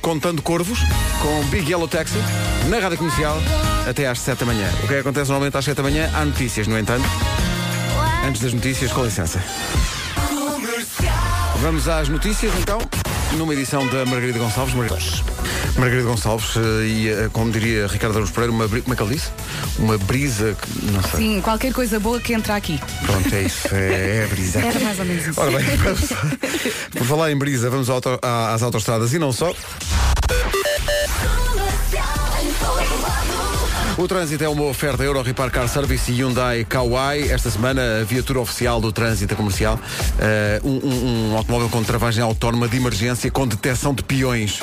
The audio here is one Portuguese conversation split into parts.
Contando Corvos com Big Yellow Taxi na Rádio Comercial até às 7 da manhã. O que é acontece normalmente às 7 da manhã? Há notícias, no entanto. Antes das notícias, com licença. Vamos às notícias então, numa edição da Margarida Gonçalves. Margarida, Margarida Gonçalves eh, e, eh, como diria Ricardo Araújo Pereira, uma, bri- como é que ele disse? Uma brisa, que, não sei. Sim, qualquer coisa boa que entra aqui. Pronto, é isso, é, é a brisa. Era mais ou menos isso. Ora bem, vamos, por falar em brisa, vamos auto- às autostradas e não só. O trânsito é uma oferta Euro Repar Car Service e Hyundai Kauai. Esta semana, a viatura oficial do trânsito comercial. eh, um, um- um automóvel com travagem autónoma de emergência com detecção de peões.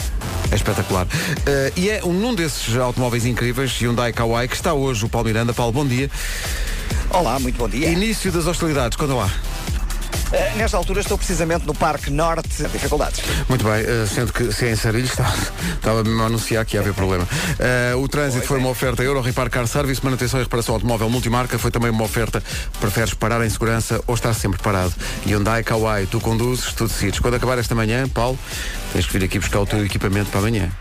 É espetacular. Eh, e é um, num desses automóveis incríveis, Hyundai Kauai, que está hoje o Paulo Miranda. Paulo, bom dia. Olá, muito bom dia. Início das hostilidades, conta lá. Eh, nesta altura estou precisamente no Parque Norte. Dificuldades. Muito bem, eh, sendo que se é em Sarilhos estava mesmo a anunciar que ia haver problema. Eh, o trânsito foi uma oferta Euro Repar Car Service, manutenção e reparação automóvel multimarca, foi também uma oferta, preferes parar em segurança ou estar sempre parado. Hyundai Kauai, tu conduzes, tu decides. Quando acabar esta manhã, Paulo, tens que vir aqui buscar o teu equipamento para amanhã.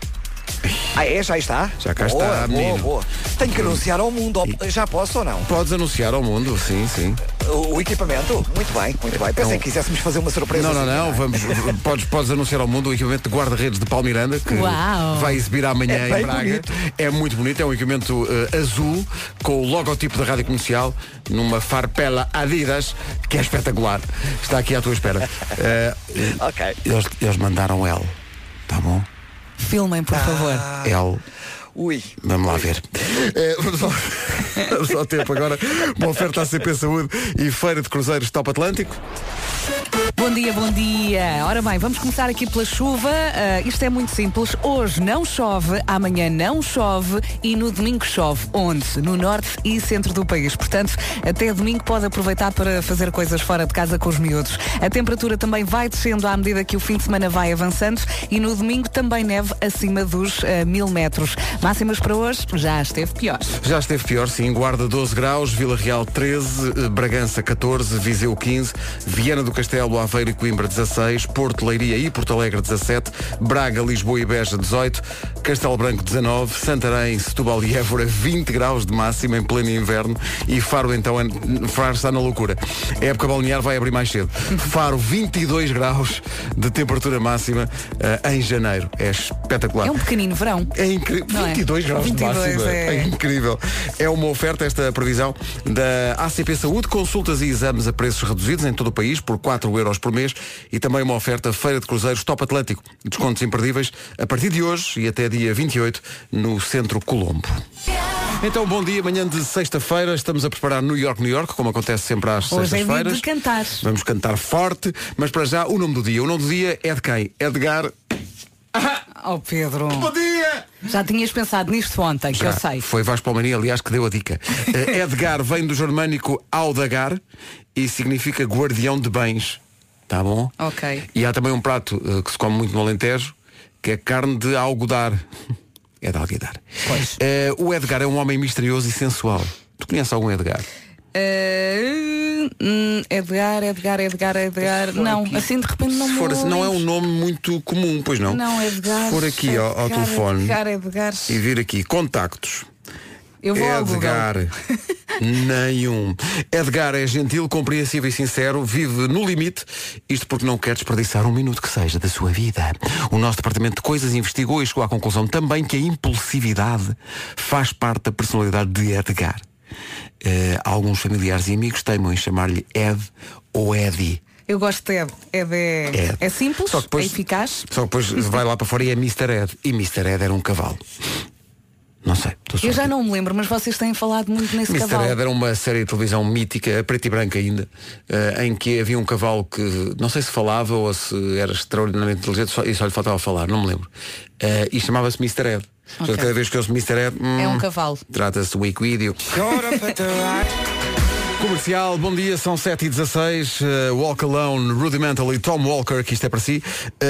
Ah, é? Já está? Já cá boa, está, boa, menino. boa. Tenho que anunciar ao mundo. Já posso ou não? Podes anunciar ao mundo, sim, sim. O, o equipamento? Muito bem, muito bem. Pensei Não. que quiséssemos fazer uma surpresa. Não, não, assim, não, vamos, podes, podes anunciar ao mundo o equipamento de guarda-redes de Paulo Miranda, que Uau. vai exibir amanhã É em Braga. bonito. É muito bonito, é um equipamento eh, azul, com o logotipo da Rádio Comercial, numa farpela Adidas, que é espetacular. Está aqui à tua espera. Eh, Ok. eles, eles mandaram L, tá bom? Filmem, por favor. L. Ui. Vamos lá ver. Vamos, ao, vamos ao tempo agora. Uma oferta à CP Saúde e Feira de Cruzeiros Top Atlântico. Bom dia, bom dia. Ora bem, vamos começar aqui pela chuva. Ah, isto é muito simples. Hoje não chove, amanhã não chove e no domingo chove. Onde? No norte e centro do país. Portanto, até domingo pode aproveitar para fazer coisas fora de casa com os miúdos. A temperatura também vai descendo à medida que o fim de semana vai avançando e no domingo também neve acima dos ah, mil metros. Máximas para hoje já esteve pior. Já esteve pior, sim. Guarda 12 graus, Vila Real 13, eh, Bragança 14, Viseu 15, Viana do Castelo, Aveiro e Coimbra 16, Porto, Leiria e Porto Alegre 17, Braga, Lisboa e Beja 18, Castelo Branco 19, Santarém, Setúbal e Évora 20 graus de máxima em pleno inverno e Faro então é- Faro está na loucura. A época balnear vai abrir mais cedo. Faro 22 graus de temperatura máxima eh, em janeiro. É espetacular. É um pequenino verão. É incrível. Não é? 22 graus 22 de máxima. é- É incrível. É uma oferta esta previsão da ACP Saúde, consultas e exames a preços reduzidos em todo o país por 4 euros por mês e também uma oferta Feira de Cruzeiros Top Atlântico. Descontos imperdíveis a partir de hoje e até dia 28 no Centro Colombo. Então, bom dia, manhã de sexta-feira, estamos a preparar New York, New York, como acontece sempre às é sextas-feiras. de cantar. Vamos cantar forte, mas para já o nome do dia. O nome do dia é de quem? Edgar. Oh Pedro, Bom dia! já tinhas pensado nisto ontem, que eu Já. sei. Foi Vasco Palmeirinho, aliás, que deu a dica. Eh, Edgar vem do germânico audagar e significa guardião de bens. Tá bom? Ok. E há também um prato eh, que se come muito no Alentejo, que é carne de algodar. É de alguidar. Pois. Eh, o Edgar é um homem misterioso e sensual. Tu conheces algum Edgar? Uh, Edgar, Edgar, Edgar, Edgar. Não, assim de repente não for assim, não é um nome muito comum, pois não? Não, Edgar. Se for aqui ao, ao Edgar, telefone Edgar, Edgar. e vir aqui, contactos. Eu vou. Edgar. Nenhum. Edgar é gentil, compreensível e sincero, vive no limite, isto porque não quer desperdiçar um minuto que seja da sua vida. O nosso departamento de coisas investigou e chegou à conclusão também que a impulsividade faz parte da personalidade de Edgar. Eh, alguns familiares e amigos teimam em chamar-lhe Ed ou Eddie. Eu gosto de Ed. Ed é, Ed. é simples, depois- é eficaz. Só que depois vai lá para fora e é Mr. Ed. E Mr. Ed era um cavalo. Não sei. Eu já não me lembro, mas vocês têm falado muito nesse Mr. cavalo. Ed era uma série de televisão mítica, a preto e branco ainda, eh, em que havia um cavalo que não sei se falava ou se era extraordinariamente inteligente só- e só lhe faltava falar, não me lembro. Eh, e chamava-se Mr. Ed. Portanto, cada vez que eu ouço Mr. Ed, hum, É um cavalo. Trata-se do Equídeo. Comercial, bom dia, são 7 e 16 uh, Walk Alone, Rudimental e Tom Walker, que isto é para si.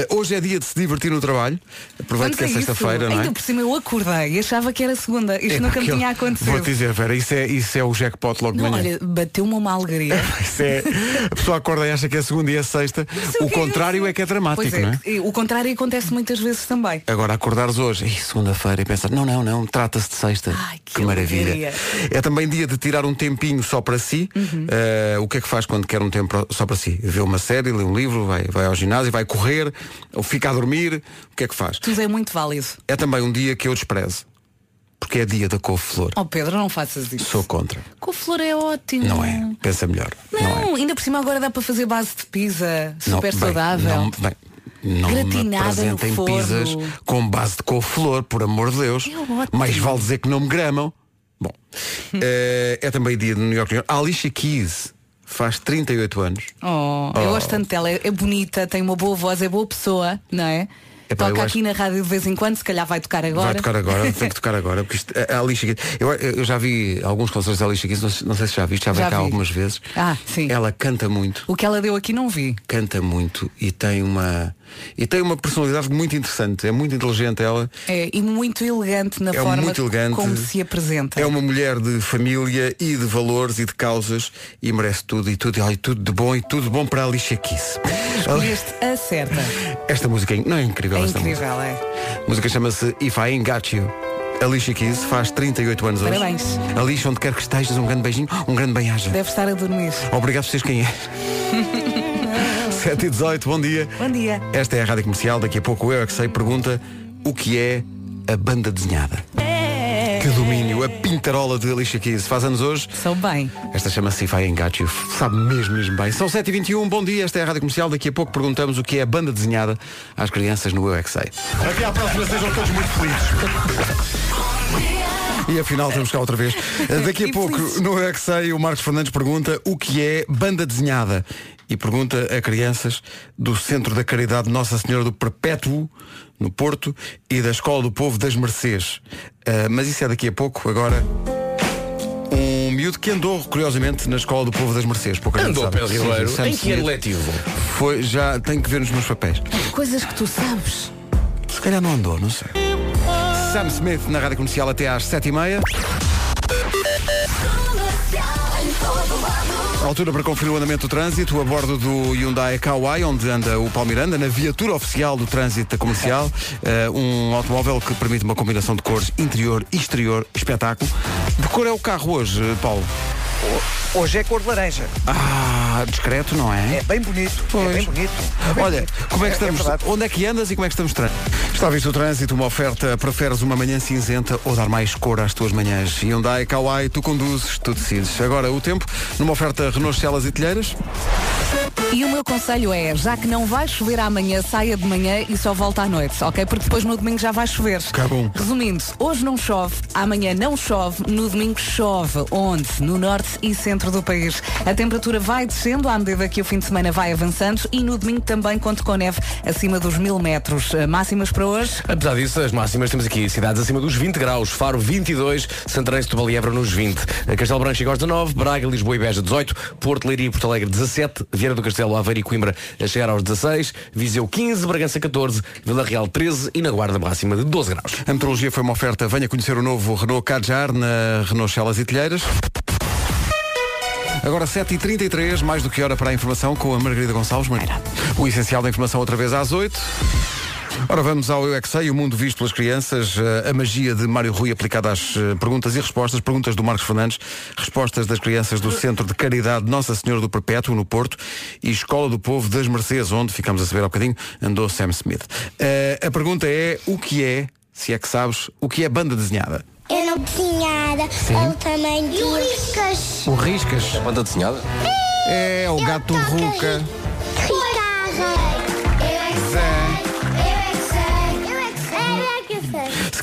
Uh, hoje é dia de se divertir no trabalho. Aproveito que é sexta-feira, não é? Ainda por cima eu acordei e achava que era segunda. Isto É nunca me tinha acontecido. Vou-te dizer, Vera, isso é, isso é o jackpot logo de Não, manhã. olha, bateu-me uma alegria. Isso é, a pessoa acorda e acha que é segunda e é sexta. O que é contrário é que é dramático, Pois não é? O contrário acontece muitas vezes também. Agora acordares hoje, "Ih, segunda-feira, e pensar, não, não, não, trata-se de sexta. Ai, que maravilha. alegria. É também dia de tirar um tempinho só para si. Uhum. Eh, o que é que faz quando quer um tempo só para si? Vê uma série, lê um livro, vai, vai ao ginásio, vai correr, ou fica a dormir. O que é que faz? Tudo é muito válido. É também um dia que eu desprezo. Porque é dia da couve-flor. Oh Pedro, não faças isso. Sou contra. Couve-flor é ótimo. Não é? Pensa melhor. Não, Não, é? ainda por cima agora dá para fazer base de pizza. Não, Super bem, saudável. Não, bem, não me Gratinada apresentem no forno. pizzas com base de couve-flor, por amor de Deus. É ótimo. Mais vale dizer que não me gramam. Bom, eh, é também dia de New York. A Alicia Keys faz 38 anos. Oh, eu gosto tanto dela. É, é bonita, tem uma boa voz, é boa pessoa, não é? Epá, Toca acho- aqui na rádio de vez em quando, se calhar vai tocar agora. Vai tocar agora, tem que tocar agora. Porque isto, a Alicia Keys, eu, eu já vi alguns concertos da Alicia Keys, não, sei- não sei se já viste, já veio cá vi. algumas vezes. Ah, sim. Ela canta muito. O que ela deu aqui não vi. Canta muito e tem uma e tem uma personalidade muito interessante, é muito inteligente ela. É, e muito elegante na É forma muito elegante. como se apresenta. É uma mulher de família e de valores e de causas e merece tudo e tudo, e tudo de bom e tudo de bom para a Alicia Keys. Escolheste a certa. Esta música é não é incrível É esta incrível, é. música. A música chama-se If I Ain't Got You. Alicia Keys faz 38 anos hoje. Parabéns. Alicia, onde quer que estejas, um grande beijinho, um grande bem-aja. Deve estar a dormir. Obrigado por seres quem é. 7 e 18, bom dia. Bom dia. Esta é a Rádio Comercial, daqui a pouco o Eu é que sei pergunta o que é a banda desenhada. Que domínio, a pintarola de Alicia Keys. Faz anos hoje. Sou bem. Esta chama-se If I You. Sabe mesmo, mesmo bem. São 7h21, bom dia, esta é a Rádio Comercial. Daqui a pouco perguntamos o que é a banda desenhada às crianças no Eu é que sei. Até à próxima, sejam todos muito felizes. E afinal estamos cá outra vez. Daqui a pouco, no é que sei, o Marcos Fernandes pergunta o que é banda desenhada. E pergunta a crianças do Centro da Caridade Nossa Senhora do Perpétuo, no Porto, e da Escola do Povo das Mercês. Ah, mas isso é daqui a pouco, agora. Um miúdo que andou, curiosamente, na Escola do Povo das Mercês. Pouca Andou. Pedro Ribeiro. Em que ano letivo? Foi, já tenho que ver nos meus papéis. Coisas que tu sabes. Se calhar não andou, não sei. Sam Smith na Rádio Comercial até às 7h30. Altura para conferir o andamento do trânsito a bordo do Hyundai Kauai, onde anda o Palmiranda, na viatura oficial do trânsito comercial. Eh, um automóvel que permite uma combinação de cores interior e exterior, espetáculo. De cor é o carro hoje, Paulo? Hoje é cor de laranja. Ah, discreto, não é? É bem bonito. Pois. É bem bonito. É bem Olha, bonito. como é que estamos? verdade. onde é que andas e como é que estamos? Está visto o trânsito, uma oferta, preferes uma manhã cinzenta ou dar mais cor às tuas manhãs? Hyundai, Kauai, tu conduzes, tu decides. Agora o tempo, numa oferta Renault Celas e Telheiras. E o meu conselho é, já que não vai chover amanhã, saia de manhã e só volta à noite, ok? Porque depois no domingo já vai chover. Cabum. Resumindo, hoje não chove, amanhã não chove, no domingo chove. Onde? No norte e centro do país. A temperatura vai descendo à medida que o fim de semana vai avançando e no domingo também conto com neve acima dos mil metros. Eh, Máximas para hoje? Apesar disso, as máximas temos aqui cidades acima dos 20 graus. Faro 22, Santarém, Setúbal e Évora nos 20. Castelo Branco e Góis 19, Braga, Lisboa e Beja 18, Porto, Leiria e Porto Alegre 17, Vieira do Castelo, Aveiro e Coimbra a chegar aos 16, Viseu 15, Bragança 14, Vila Real 13 e na Guarda máxima de 12 graus. A meteorologia foi uma oferta, venha conhecer o novo Renault Kadjar na Renault Celas e Telheiras. Agora 7h33, mais do que hora para a informação com a Margarida Gonçalves. O essencial da informação outra vez às 8 Ora, vamos ao Eu é que Sei, o mundo visto pelas crianças, eh, a magia de Mário Rui aplicada às eh, perguntas e respostas, perguntas do Marcos Fernandes, respostas das crianças do Centro de Caridade Nossa Senhora do Perpétuo, no Porto, e Escola do Povo das Mercês, onde, ficamos a saber há bocadinho, andou Sam Smith. Eh, a pergunta é, o que é, se é que sabes, o que é banda desenhada? Eu não desenhada, é o tamanho de riscas. O Riscas. Banda desenhada? É, o gato Ruca.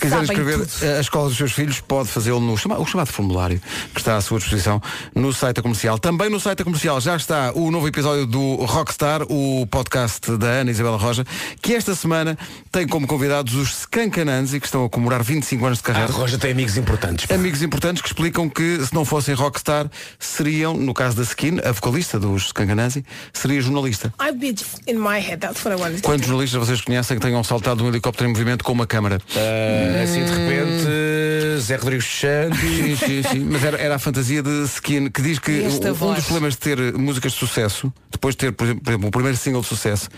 Se Se quiser escrever tudo. a escola dos seus filhos, pode fazê-lo no chama- o chamado formulário que está à sua disposição no site da comercial. Também no site da comercial já está o novo episódio do Rockstar, o podcast da Ana Isabela Roja, que esta semana tem como convidados os Skankananzi, que estão a comemorar 25 anos de A carreira. Roja tem amigos importantes. pá. Amigos importantes que explicam que se não fossem rockstar, seriam, no caso da Skin, a vocalista dos Skankananzi, seria jornalista. I be in my head. That's what I wanted to Quantos jornalistas vocês conhecem que tenham saltado de um helicóptero em movimento com uma câmara? Ah, assim de repente, Zé Rodrigues Santos. Sim, sim, sim. Mas era, era a fantasia de Skin que diz que um, um voz? dos problemas de ter músicas de sucesso, depois de ter, por exemplo, por exemplo, o primeiro single de sucesso,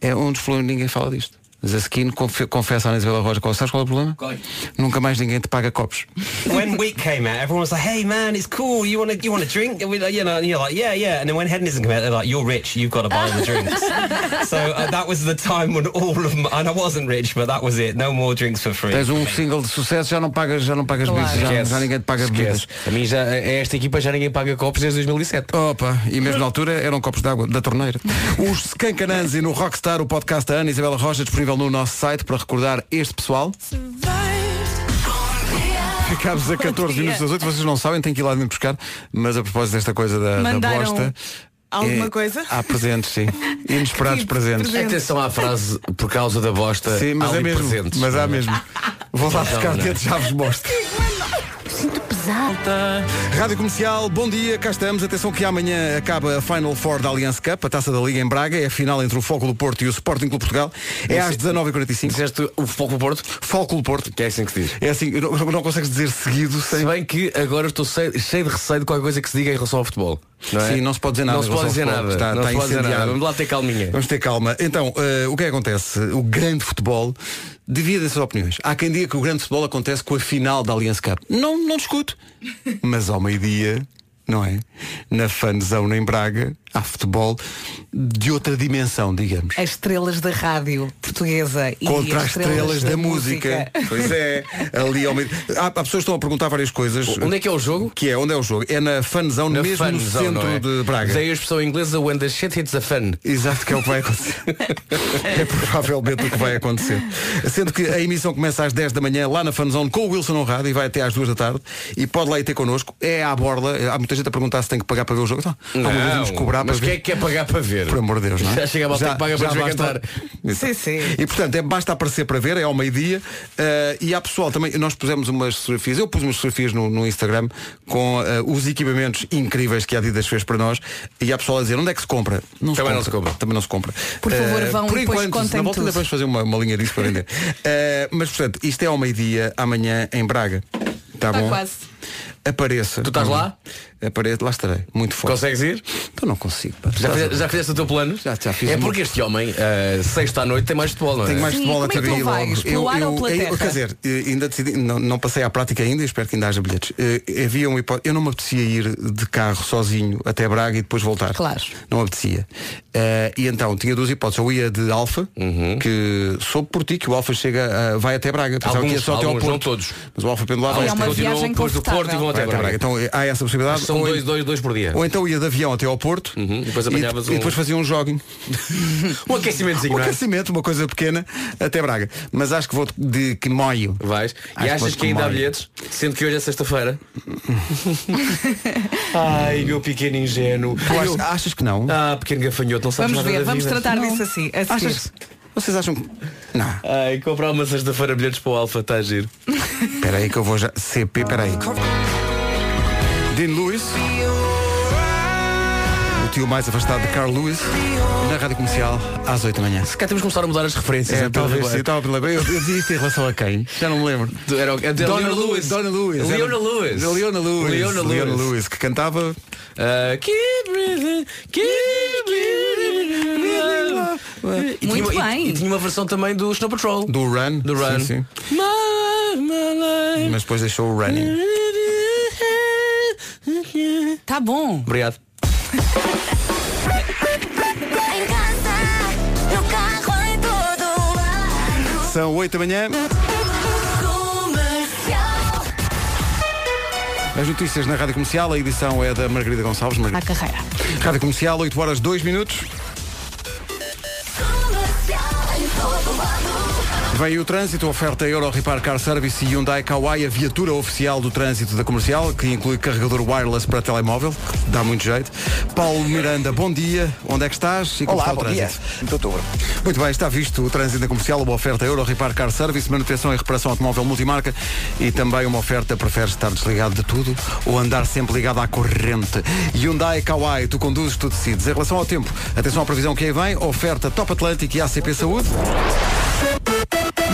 é um dos problemas ninguém fala disto. Mas a Skin confe- confessa a Ana Isabela Roja, qual- sabes qual é o problema? Qual é? Nunca mais ninguém te paga copos. when Week came out, everyone was like, "Hey man, it's cool. You want to you want a drink?" And we, you know, and you're like, "Yeah, yeah." And then when Hednism came out, they're like, "You're rich. You've got to buy the drinks." so uh, that was the time when all of them, and I wasn't rich, but that was it. No more drinks for free. Tens um single de sucesso, já não pagas, já não pagas Claro. bebidas, já, já ninguém te paga bebidas. Esquece. A mim já, esta equipa já ninguém paga copos desde 2007. Opa, e mesmo na altura eram copos de água da torneira. Os Skankananzi no Rockstar, o podcast da Ana Isabela Roja, disponível no nosso site para recordar este pessoal. Ficámos a 14 dia. minutos das 8, vocês não sabem, têm que ir lá dentro buscar, mas a propósito desta coisa da, da Mandaram bosta. alguma é- coisa? Há presentes, sim. Inesperados Que presentes. presente. Atenção à frase, por causa da bosta, Sim, mas há é mesmo. presentes. Mas há mesmo. Vou lá buscar não. dentro, já vos mostro. Rádio Comercial, bom dia, cá estamos. Atenção que amanhã acaba a Final Four da Allianz Cup, a taça da Liga em Braga, é a final entre o Foco do Porto e o Sporting Clube Portugal. É às 19h45. Disseste o Foco do Porto? Foco do Porto. Que é assim que se diz. É assim, não, não consegues dizer seguido sem. Se bem que agora estou cheio, cheio de receio de qualquer coisa que se diga em relação ao futebol. Não é? Sim, não se pode dizer nada Não se pode dizer nada. Está- não está se pode dizer incendiado. nada. Vamos lá ter calminha. Vamos ter calma. Então, eh, o que é que acontece? O grande futebol divide essas opiniões. Há quem diga que o grande futebol acontece com a final da Allianz Cup. Não, não discuto. Mas ao meio-dia, não é? Na fanzão em Braga, há futebol de outra dimensão, digamos. As estrelas da rádio portuguesa e Contra as as estrelas da, música. Pois é, ali ao meio. Há, há pessoas que estão a perguntar várias coisas. Onde é que é o jogo? Que é, onde é o jogo? É na fanzão, Na mesmo no fanzão, centro não é? de Braga. Daí a expressão inglesa when the shit hits the fan. Exato, que é o que vai acontecer. é provavelmente o que vai acontecer. Sendo que a emissão começa às 10 da manhã lá na Fanzone com o Wilson Honrado e vai até às 2 da tarde. E pode lá ir ter connosco. É à borla. Há muita gente a perguntar se tem que pagar para ver o jogo. Então, vez vamos cobrar mas quem é que quer pagar para ver? Por amor de Deus, não é? Já chega a malta que paga para ver cantar. Sim, sim. E portanto, é, basta aparecer para ver, é ao meio-dia. eh, e há pessoal também, nós pusemos umas fotografias, eu pus umas fotografias no, no Instagram com eh, os equipamentos incríveis que a Adidas fez para nós. E há pessoal a dizer, onde é que se compra? Não Também não se compra. Também não se compra. Por favor, Eh, vão por e depois enquanto, contem na volta ainda tudo. vamos fazer uma, uma linha disso para vender. Eh, mas portanto, isto é ao meio-dia, amanhã em Braga. Está Está bom? quase. Apareça. Tu estás lá? Apareça, lá estarei. Muito forte. Consegues ir? Então não consigo. pá. Já, Estás a fizeste, já fizeste o teu plano? Já- já fiz É porque este homem, uh, sexta à noite, tem mais futebol, não é? Tenho mais Sim, futebol como é a que tu ter vais? Pelo ar ou pela eu- terra? Quer dizer, eh, ainda decidi, não, não passei à prática ainda e espero que ainda haja bilhetes. Eh, havia uma hipótese, eu não me apetecia ir de carro sozinho até Braga e depois voltar. Claro. Não me apetecia. Eh, e então tinha duas hipóteses. Eu ia de Alfa, Uhum. que soube por ti que o Alfa chega, a- vai até Braga. Pensava que ia Alguns, só até ao alguns, Porto. não todos. Mas o Alfa Pendular Ah, vai é até uma Braga. viagem depois do Porto e vão Vai até até Braga. Braga. Então eh, há essa possibilidade. São Ou- dois, dois, dois por dia. Ou então ia de avião até ao Porto Uhum, depois e, apanhavas e um- depois fazia um jogging. Um aquecimentozinho, Um é? aquecimento, uma coisa pequena, até Braga. Mas acho que vou de Quimoio. Vais. Acho e achas que que ainda há bilhetes? Sendo que hoje é sexta-feira. Ai, meu pequeno ingênuo. Tu ach- achas que não? Ah, pequeno gafanhoto, não sabes Vamos nada ver, da vamos vida. tratar disso assim. Achas? Vocês acham que. Não. Ai, comprar uma sexta-feira bilhetes para o Alfa, está a giro. Espera aí que eu vou já. CP, espera aí. Dean Lewis. O tio mais afastado de Carl Lewis. Na rádio comercial, às 8 da manhã. Se cá temos que começar a mudar as referências. É, então, talvez sim, estava a lembrar. Eu, eu isto em relação a quem? Já não me lembro. Era o- é de Donna Leona Lewis. Donna Lewis. Leona Era- Lewis. Leona Lewis. Leona Lewis. Lewis, que cantava. Ah, keep breathing, keep breathing. E tinha Muito uma- e- bem. E, tinha uma versão também do Snow Patrol. Do Run. Do Run. Sim, sim. Mas depois deixou o Running. Tá bom. Obrigado. São 8 da manhã. As notícias na Rádio Comercial, a edição é da Margarida Gonçalves. Margarida. carreira. Rádio Comercial, 8 horas 2 minutos. Vem o trânsito, oferta Euro Repar Car Service e Hyundai Kauai, a viatura oficial do trânsito da comercial, que inclui carregador wireless para telemóvel, que dá muito jeito. Paulo Miranda, bom dia. Onde é que estás? E como Olá, está o bom dia. trânsito? Muito outubro. Muito bem, está visto o trânsito da comercial, uma oferta Euro Repar Car Service, manutenção e reparação automóvel multimarca e também uma oferta, preferes estar desligado de tudo ou andar sempre ligado à corrente. Hyundai Kauai, tu conduzes, tu decides. Em relação ao tempo, atenção à previsão que aí vem, oferta Top Atlântico e ACP Saúde.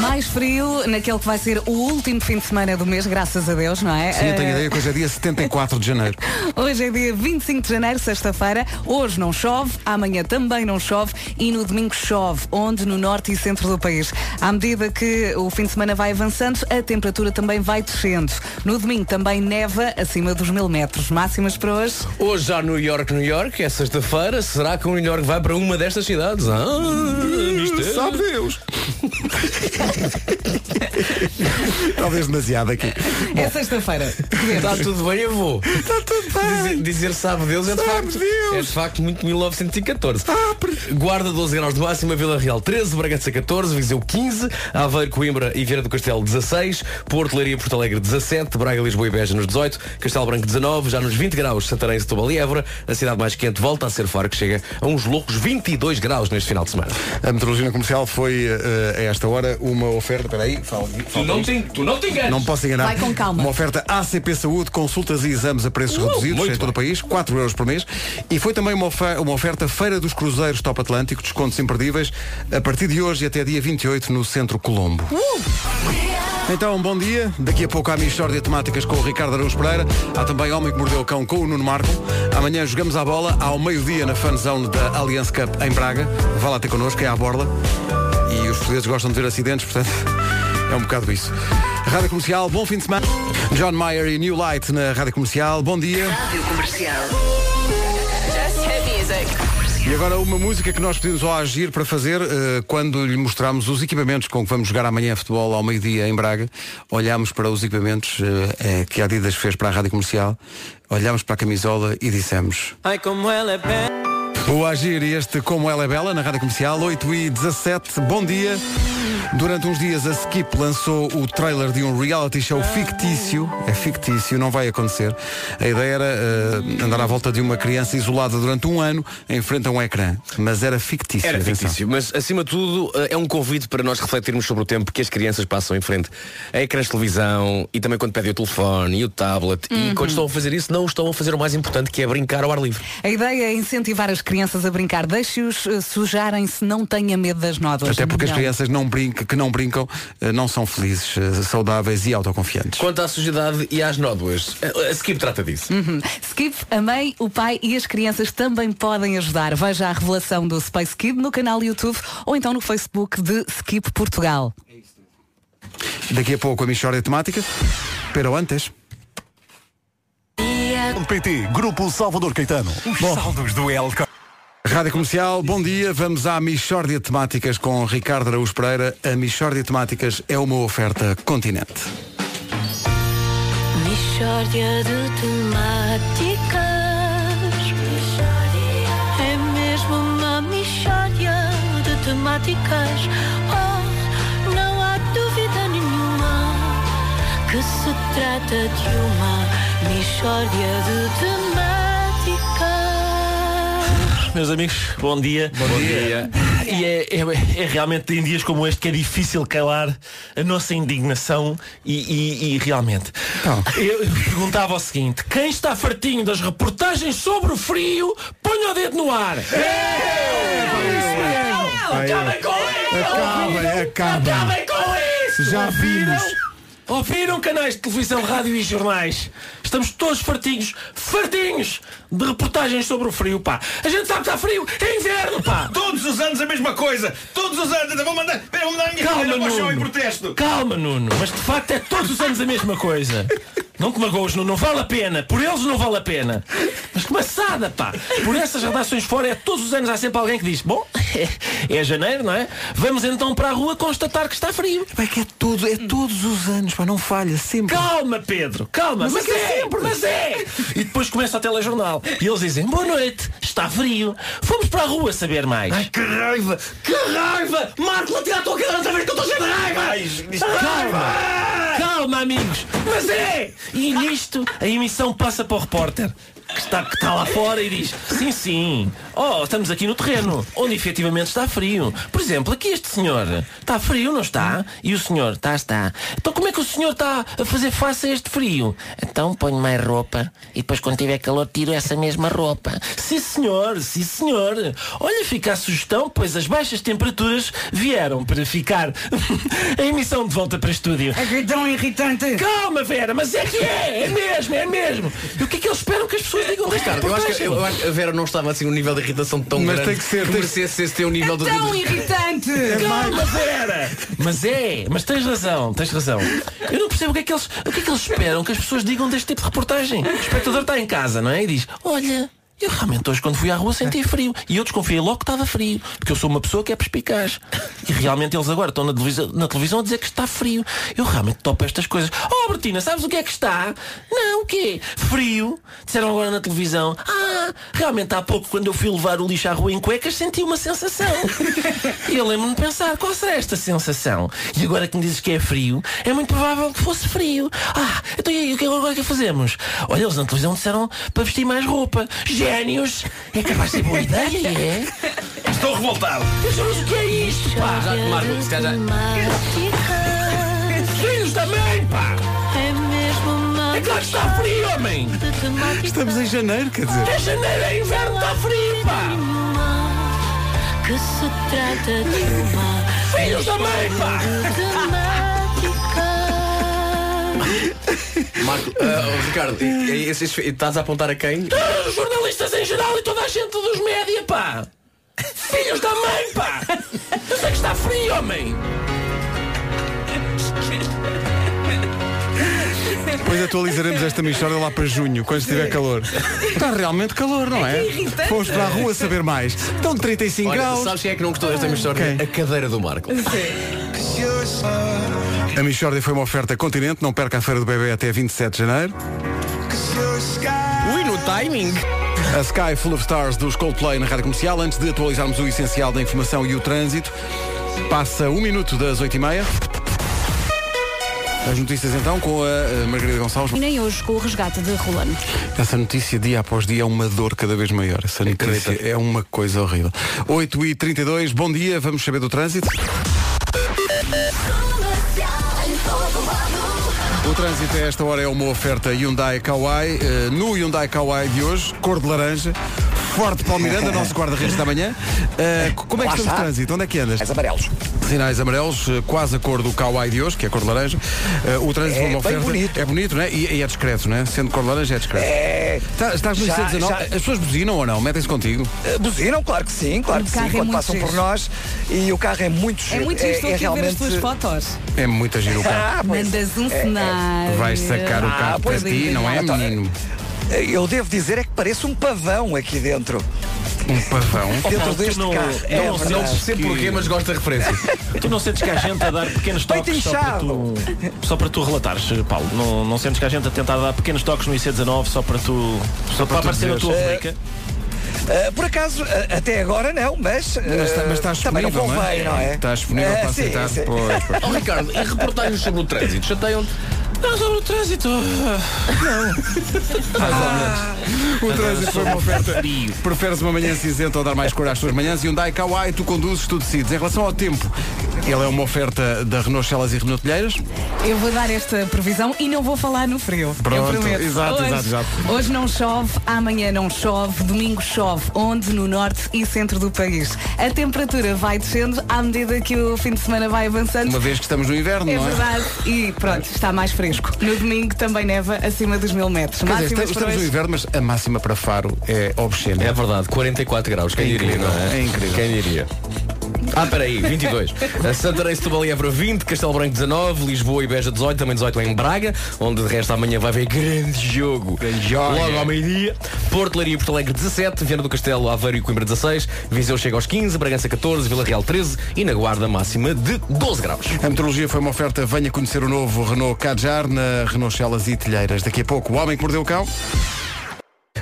Mais frio naquele que vai ser o último fim de semana do mês, graças a Deus, não é? Sim, eu tenho Eh, ideia que hoje é dia 74 de janeiro. Hoje é dia 25 de janeiro, sexta-feira. Hoje não chove, amanhã também não chove e no domingo chove, onde? No norte e centro do país. À medida que o fim de semana vai avançando, a temperatura também vai descendo. No domingo também neva acima dos mil metros. Máximas para hoje? Hoje já New York, New York, é sexta-feira. Será que o New York vai para uma destas cidades? Ah, mistério. Sabe Deus! Talvez demasiado aqui. É sexta-feira. Está tudo bem, eu vou. Está tudo bem. Dizer, dizer sabe Deus é de, Sabe facto, Deus. é de facto muito 1914. Ah, Guarda 12 graus de máxima, Vila Real 13, Bragança 14, Viseu 15, Aveiro, Coimbra e Vieira do Castelo 16, Porto, Leiria Porto Alegre 17, Braga, Lisboa e Beja nos 18, Castelo Branco 19, já nos 20 graus, Santarém, Setúbal e Évora, a cidade mais quente volta a ser Faro, que chega a uns loucos 22 graus neste final de semana. A meteorologia comercial foi eh, a esta hora uma oferta. Espera aí, fala, Tu não, te, tu não te enganas. Não posso enganar. Vai com calma. Uma oferta ACP Saúde, consultas e exames a preços reduzidos muito em todo o país, 4 euros por mês. E foi também uma, uma oferta Feira dos Cruzeiros Top Atlântico, descontos imperdíveis, a partir de hoje e até dia 28 no Centro Colombo. Então, bom dia. Daqui a pouco há Michórdia Temáticas com o Ricardo Araújo Pereira. Há também Homem que Mordeu o Cão com o Nuno Marco. Amanhã jogamos à bola, ao meio-dia na fanzone da Allianz Cup em Braga. Vá lá ter connosco, é à borla. Os portugueses gostam de ver acidentes, portanto, é um bocado isso. Rádio Comercial, bom fim de semana. John Mayer e New Light na Rádio Comercial, bom dia. E agora uma música que nós pedimos ao Agir para fazer eh, quando lhe mostramos os equipamentos com que vamos jogar amanhã futebol ao meio-dia em Braga. Olhámos para os equipamentos eh, eh, que a Adidas fez para a Rádio Comercial, olhámos para a camisola e dissemos. O Agir e este Como Ela é Bela na Rádio Comercial, 8 e 17, bom dia. Durante uns dias a Skip lançou o trailer de um reality show fictício. É fictício, não vai acontecer. A ideia era eh, andar à volta de uma criança isolada durante um ano em frente a um ecrã. Mas era fictício. Era atenção. fictício, mas acima de tudo eh, é um convite para nós refletirmos sobre o tempo que as crianças passam em frente a ecrãs de televisão e também quando pedem o telefone e o tablet e quando estão a fazer isso não estão a fazer o mais importante que é brincar ao ar livre. A ideia é incentivar as crianças a brincar. Deixe-os eh, sujarem-se, não tenha medo das nódoas. Até porque as crianças não brincam, que não brincam eh, não são felizes, eh, saudáveis e autoconfiantes. Quanto à sujidade e às nódoas, a Skip trata disso. Skip, a mãe, o pai e as crianças também podem ajudar. Veja a revelação do Space Kid no canal YouTube ou então no Facebook de Skip Portugal. Daqui a pouco a Michórdia Temática. Pero antes. PT, Grupo Salvador Caetano. Os saldos do El Rádio Comercial, bom dia. Vamos à Michórdia Temáticas com Ricardo Araújo Pereira. A Michórdia Temáticas é uma oferta continente. Mishória de temáticas É mesmo uma mishória de temáticas Oh, não há dúvida nenhuma Que se trata de uma mishória de temáticas Meus amigos, bom dia. Bom, dia. E é, é- é realmente em dias como este que é difícil calar a nossa indignação e, e- e realmente. Eu perguntava o seguinte, quem está fartinho das reportagens sobre o frio, ponha o dedo no ar. Acabem com isso! Acabem, acabem. Acabem com isso! Já vimos. Ouviram canais de televisão, rádio e jornais? Estamos todos fartinhos, fartinhos de reportagens sobre o frio, pá. A gente sabe que está frio, é inverno, pá. Todos os anos a mesma coisa. Todos os anos. Vou mandar, vou mandar a minha Calma, filha para o chão em Nuno. protesto. Calma, Nuno, mas de facto é todos os anos a mesma coisa. Não te magoes, Nuno, não vale a pena. Por eles não vale a pena. Mas que maçada, pá. Por essas redações fora é todos os anos há sempre alguém que diz, bom, é, janeiro, não é? Vamos então para a rua constatar que está frio. É que é tudo, é todos os anos, pá, não falha, sempre. Calma, Pedro, calma. Mas Mas, é que é sempre. mas é. E depois começa o telejornal. E eles dizem, boa noite, está frio. Fomos para a rua saber mais. Ai, que raiva! Que raiva! Marco, lá tira a tua cara outra vez que eu estou cheio de raiva! Ai, Calma! Calma, amigos! Mas é! E nisto, a emissão passa para o repórter. Que está, que está lá fora e diz Sim, sim Oh, estamos aqui no terreno Onde efetivamente está frio Por exemplo, aqui este senhor Está frio, não está? E o senhor? Está, está Então como é que o senhor está a fazer face a este frio? Então ponho mais roupa E depois quando tiver calor tiro essa mesma roupa Sim, senhor, sim, senhor Olha, fica a sugestão Pois as baixas temperaturas vieram para ficar A emissão de volta para estúdio É que tão irritante. Calma, Vera, mas é que é, é mesmo, é mesmo. E o que é que eles esperam que as pessoas digam Ricardo, eu acho, que, eu acho que a Vera não estava assim num nível de irritação tão Mas grande tem que ser, tem- merecesse esse teu nível de... Tão irritante. Calma, Vera! Mas é, mas tens razão, tens razão. Eu não percebo o que é que eles, o que é que eles esperam que as pessoas digam deste tipo de reportagem. O espectador está em casa, não é? E diz, olha. Eu realmente hoje quando fui à rua senti frio. E eu desconfiei logo que estava frio Porque eu sou uma pessoa que é perspicaz. E realmente eles agora estão na televisão, na televisão a dizer que está frio. Eu realmente topo estas coisas. Oh Bertina, sabes o que é que está? Não, o quê? Frio. Disseram agora na televisão. Ah, realmente há pouco quando eu fui levar o lixo à rua em cuecas Senti uma sensação. E eu lembro-me de pensar Qual será esta sensação? E agora que me dizes que é frio É muito provável que fosse frio. Ah, então e aí, o que agora que fazemos? Olha, eles na televisão disseram para vestir mais roupa Génios! É capaz de ser boa ideia, é? Estou revoltado! Mas o que é isto, pá? Já, Marco, se calhar Filhos da mãe, pá! É mesmo uma É claro que está frio, homem! Estamos em janeiro, quer dizer. É janeiro, é inverno, está frio, pá! que se trata de uma Filhos da mãe, pá! Marco, oh, Ricardo, e- e estás a apontar a quem? Todos os jornalistas em geral e toda a gente dos média, pá! Filhos da mãe, pá! Eu sei que está frio, homem! Depois atualizaremos esta missória lá para junho, quando estiver calor. Está realmente calor, não é? irritante. Fomos para a rua saber mais. Estão 35 Olha, graus. sabes quem é que não gostou desta história? Quem? A cadeira do Marco. A Michórdia foi uma oferta continente, não perca a feira do bebê até 27 de janeiro. Ui, no timing! A Sky Full of Stars dos Coldplay na Rádio Comercial. Antes de atualizarmos o essencial da informação e o trânsito, passa um minuto das 8h30. As notícias então com a eh, Margarida Gonçalves. E nem hoje com o resgate de Rolando. Essa notícia dia após dia é uma dor cada vez maior. Essa notícia é uma coisa horrível. 8h32, bom dia, vamos saber do trânsito. O trânsito a esta hora é uma oferta Hyundai Kauai. Eh, no Hyundai Kauai de hoje, cor de laranja, forte Palmiranda, nosso guarda-redes da manhã. Eh, como é que estamos de trânsito? Onde é que andas? Mais amarelos. Sinais amarelos, eh, quase a cor do Kauai de hoje, que é a cor de laranja. Eh, o trânsito É uma oferta. bonito. É bonito, não é? E, e é discreto, não é? Sendo cor de laranja é discreto. É. Tá- estás no Já- IC19? já- As pessoas buzinam ou não? Metem-se contigo? Uh, Buzinam, claro que sim, claro O que carro sim, é quando passam por giro. nós e o carro é muito É giro. muito giro, estou aqui a ver as tuas fotos. É muito giro o carro. Ah, pois. Mandas um cenário. Vais sacar o Ah, carro para ti, não é, menino? Eu devo dizer é que parece um pavão aqui dentro. Um pavão. Dentro deste não- carro. não- é não Não verdade. percebo porquê, mas gosto da referência. Tu não sentes que há gente a dar pequenos toques só para, tu, só para tu relatares, Paulo? Não, não sentes que há gente a tentar dar pequenos toques no IC19 só para tu. Só para tu aparecer na tua dizeres. rubrica? Uh, por acaso, uh, até agora não, mas, uh, Mas, está- mas estás também não convém, é? não é? Estás disponível Uh, para sim, aceitar sim. depois. pois. Oh, Ricardo, e reportagens sobre o trânsito? Chateiam-te? Não, sobre o trânsito. O trânsito foi uma oferta. Frio. Preferes uma manhã cinzenta ou dar mais cor às tuas manhãs? Hyundai Kauai, tu conduzes, tu decides. Em relação ao tempo, ele é uma oferta da Renault Celas e Renault Telheiras. Eu vou dar esta previsão e não vou falar no frio. Pronto, eu prometo. exato, hoje, exato, exato. Hoje não chove, amanhã não chove, domingo chove. Onde? No norte e centro do país. A temperatura vai descendo à medida que o fim de semana vai avançando. Uma vez que estamos no inverno, É não é? verdade. E pronto, está mais fresco. No domingo também neva acima dos mil metros. Quer dizer, estamos, no inverno, mas a máxima para Faro é obscena. É verdade, 44 graus, quem É diria, incrível, não é? é incrível. Quem diria? Ah, peraí, 22. A Santarém, Setúbal e Évora 20, Castelo Branco 19, Lisboa e Beja 18, também 18 em Braga, onde de resto amanhã vai haver grande jogo. Logo ao meio-dia. Porto, Leiria e Porto Alegre 17, Viana do Castelo, Aveiro e Coimbra 16, Viseu chega aos 15, Bragança 14, Vila Real 13 e na Guarda máxima de 12 graus. A meteorologia foi uma oferta. Venha conhecer o novo Renault Kadjar na Renault Celas e Telheiras. Daqui a pouco, o homem que mordeu o cão.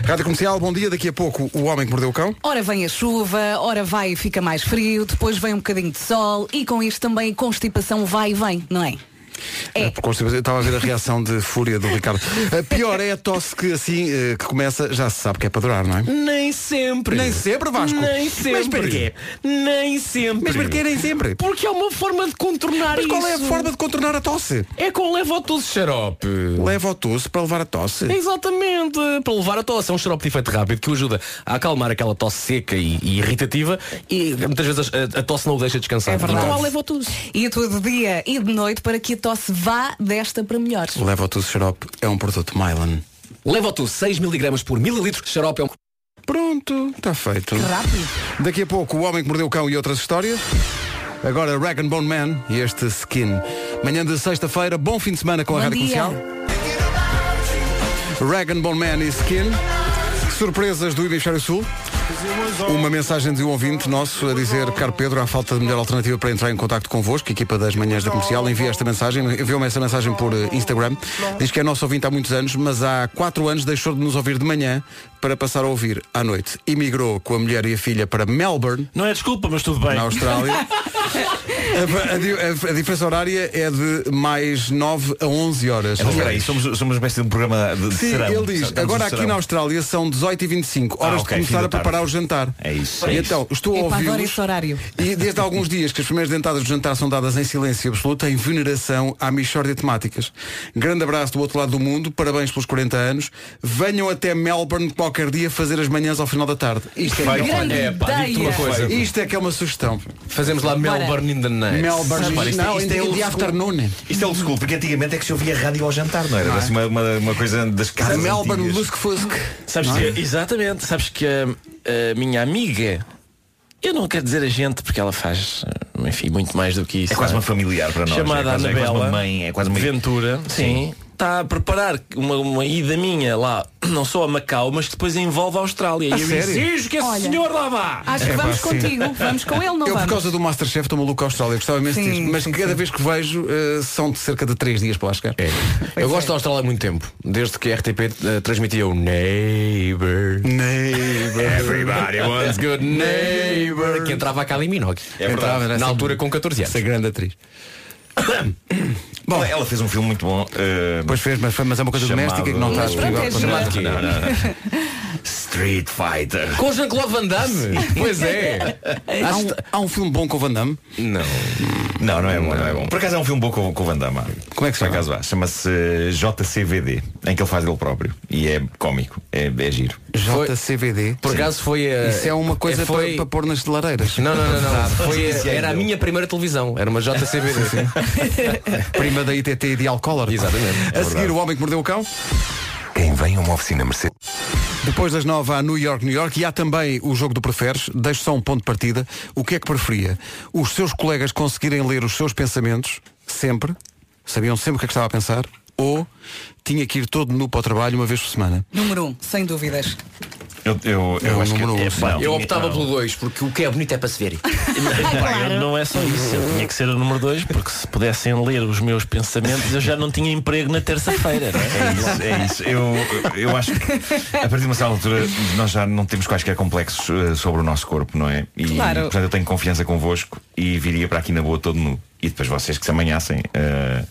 Rádio Comercial, bom dia. Daqui a pouco o homem que mordeu o cão. Ora vem a chuva, ora vai e fica mais frio, depois vem um bocadinho de sol e com isto também constipação vai e vem, não é? É. Por constipação, eu estava a ver a reação de fúria do Ricardo. A pior é a tosse que assim eh, que começa, já se sabe que é para durar, não é? Nem sempre. Nem sempre, Vasco. Nem sempre. Mas para quê? Nem sempre. Mas para quê nem sempre? Porque é uma forma de contornar Mas isso. qual é a forma de contornar a tosse? É com levotusse xarope. Tosse para levar a tosse. Exatamente, para levar a tosse. É um xarope de efeito rápido que o ajuda a acalmar aquela tosse seca e, e irritativa e muitas vezes a, a tosse não o deixa descansar. É verdade. Então há levotusse. E a de dia e de noite para que a tosse vá desta para melhor. Leva o xarope é um produto Mylan. Levotusse 6 mg por mililitro. Xarope é um... Pronto, está feito. Rápido. Daqui a pouco o homem que mordeu o cão e outras histórias. Agora Rag and Bone Man e este Skin. Manhã de sexta-feira, bom fim de semana com a Bom Rádio dia. Comercial. Rag and Bone Man e Skin. Surpresas do Hemisfério Sul. Uma mensagem de um ouvinte nosso a dizer, caro Pedro, há falta de melhor alternativa para entrar em contato convosco, equipa das manhãs da comercial, envia esta mensagem, enviou-me essa mensagem por eh, Instagram, diz que é nosso ouvinte há muitos anos, mas há quatro anos deixou de nos ouvir de manhã para passar a ouvir à noite. Emigrou com a mulher e a filha para Melbourne, Não é desculpa, mas tudo bem. na Austrália. A, a a- diferença horária é de mais 9 a 11 horas. Então, espera aí, somos, somos uma espécie de um programa de, de Sim, serão. ele diz, Estamos agora aqui serão. na Austrália são 18h25, horas Ah, ok, de começar a preparar o jantar. É isso, E é então, estou a esse horário. e desde há alguns dias que as primeiras dentadas do jantar são dadas em silêncio absoluto, em veneração à Michórdia de Temáticas. Grande abraço do outro lado do mundo, parabéns pelos 40 anos. Venham até Melbourne qualquer dia fazer as manhãs ao final da tarde. Isto é, Vai, Grande olha, pá, uma coisa. isto é que é uma sugestão. Fazemos lá Melbourne in the night. Melbourne, isto é- não, isto é in old the school. afternoon. Isto é old school, porque antigamente é que se ouvia rádio ao jantar, não era? Assim, uma, uma, uma coisa das casas. Melbourne antigas. Lusk Fusk. Sabes Não é? que, exatamente, sabes que a, a minha amiga, eu não quero dizer a gente porque ela faz, enfim, muito mais do que isso. É quase não uma familiar para nós. Chamada é quase, é quase Anabela uma mãe, é quase uma Ventura, sim, está a preparar uma, uma ida minha lá, não só a Macau, mas que depois envolve a Austrália. A e eu sério? exijo que esse Olha. senhor lá vá. Acho que É, pá, vamos sim. contigo. Vamos com ele, não Eu, por vamos? causa do Masterchef, estou maluco à Austrália. Gostava imenso Sim, disso. Mas sim, cada sim. vez que vejo, eh, são de cerca de 3 dias para lá chegar. Eu gosto da Austrália há muito tempo, desde que a RTP eh, transmitia o Neighbor. Neighbor. Everybody wants good neighbor. Que entrava a Kylie Minogue. É verdade. entrava na Essa- altura com 14 anos. Essa grande atriz. Bom, ela fez um filme muito bom. eh, Pois fez, mas, foi- mas é uma coisa Chamado- doméstica que não está disponível. é para giro. chamar. Não, não, não. Street Fighter. Com Jean-Claude Van Damme. Pois é. Há um, há um filme bom com o Van Damme. Não. Não, não é bom, não é bom. Por acaso é um filme bom com, com o Van Damme. Como é que se Por chama? acaso há. Chama-se eh, JCVD, em que ele faz ele próprio. E é cómico, é, é giro. JCVD. Por acaso foi a. Isso é uma coisa foi... para, para pôr nas lareiras. Não, não, não, não. Foi, sim, era a minha primeira televisão. Era uma JCBD. Prima da ITT e de Alcoller. Exatamente. A seguir, o homem que mordeu o cão. Quem vem a uma oficina Mercedes. Depois das nove há New York, New York e há também o jogo do preferes. Deixo só um ponto de partida. O que é que preferia? Os seus colegas conseguirem ler os seus pensamentos sempre, sabiam sempre o que é que estava a pensar, ou tinha que ir todo nu para o trabalho uma vez por semana? Número um, sem dúvidas. Eu, eu, eu É o acho que número um, é, pá, Eu optava não. pelo 2, porque o que é bonito é para se ver. Não é só isso, eu tinha que ser o número dois, porque se pudessem ler os meus pensamentos, eu já não tinha emprego na terça-feira. não é? É isso, é isso. Eu, eu acho que a partir de uma certa altura nós já não temos quaisquer complexos eh, sobre o nosso corpo, não é? E Claro. portanto eu tenho confiança convosco e viria para aqui na boa todo nu. E depois vocês que se amanhassem eh,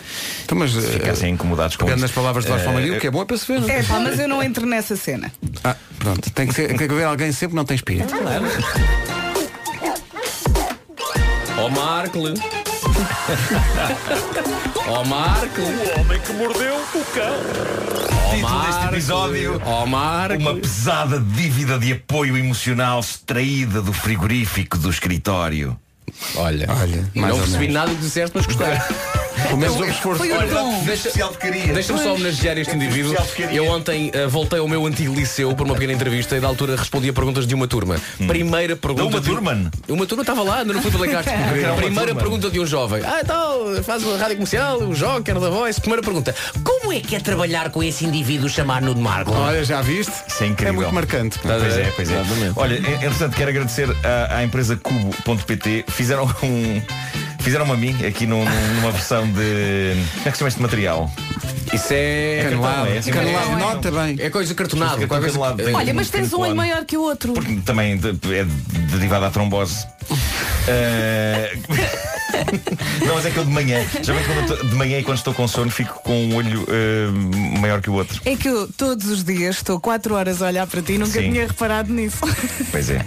Então, mas, se eh, ficassem incomodados com isso. nas palavras de Vasco Palmeirinho, o que é bom é para se ver. não é? É pá, mas eu não entro nessa cena. Ah, pronto. Tem que, ser, tem que haver alguém sempre que não tem espírito. Ó Marco. Ó Marco. O homem que mordeu o cão. Ó Título deste Marco. episódio. Ó Marco. Uma pesada dívida de apoio emocional extraída do frigorífico do escritório. Olha, Olha, não percebi nada do que disseste, mas gostei. Pelo menos houve esforço. Foi deixa- de. Deixa-me só homenagear este indivíduo. de. Eu ontem eh, voltei ao meu antigo liceu para uma pequena entrevista e da altura respondi a perguntas de uma turma. Primeira pergunta. Da uma de- turma? Uma turma estava lá, ainda não fui pela Castro. Primeira pergunta de um jovem. Ah, então, faz uma rádio comercial, o Joker da Voice. Primeira pergunta. Como é que é trabalhar com esse indivíduo chamado Nuno Marco? Olha, já viste? Isso é incrível. É muito marcante. Pois é, pois é. Olha, en- entretanto, quero agradecer à, à empresa Cubo.pt. Fizeram um. Fizeram-me a mim aqui num- numa versão de. Como é que se chama este material? Isso é Canelado. é assim, Canelado. é- Nota bem. É coisa cartonada. Fica qualquer coisa- canelado. Olha, mas tens um olho maior que o outro. Porque também de- é derivado à trombose. Eh, Não, mas é que eu de manhã, quando eu tô- de manhã e quando estou com sono fico com um olho eh, maior que o outro. É que eu todos os dias estou 4 horas a olhar para ti e nunca Sim. tinha reparado nisso. Pois é.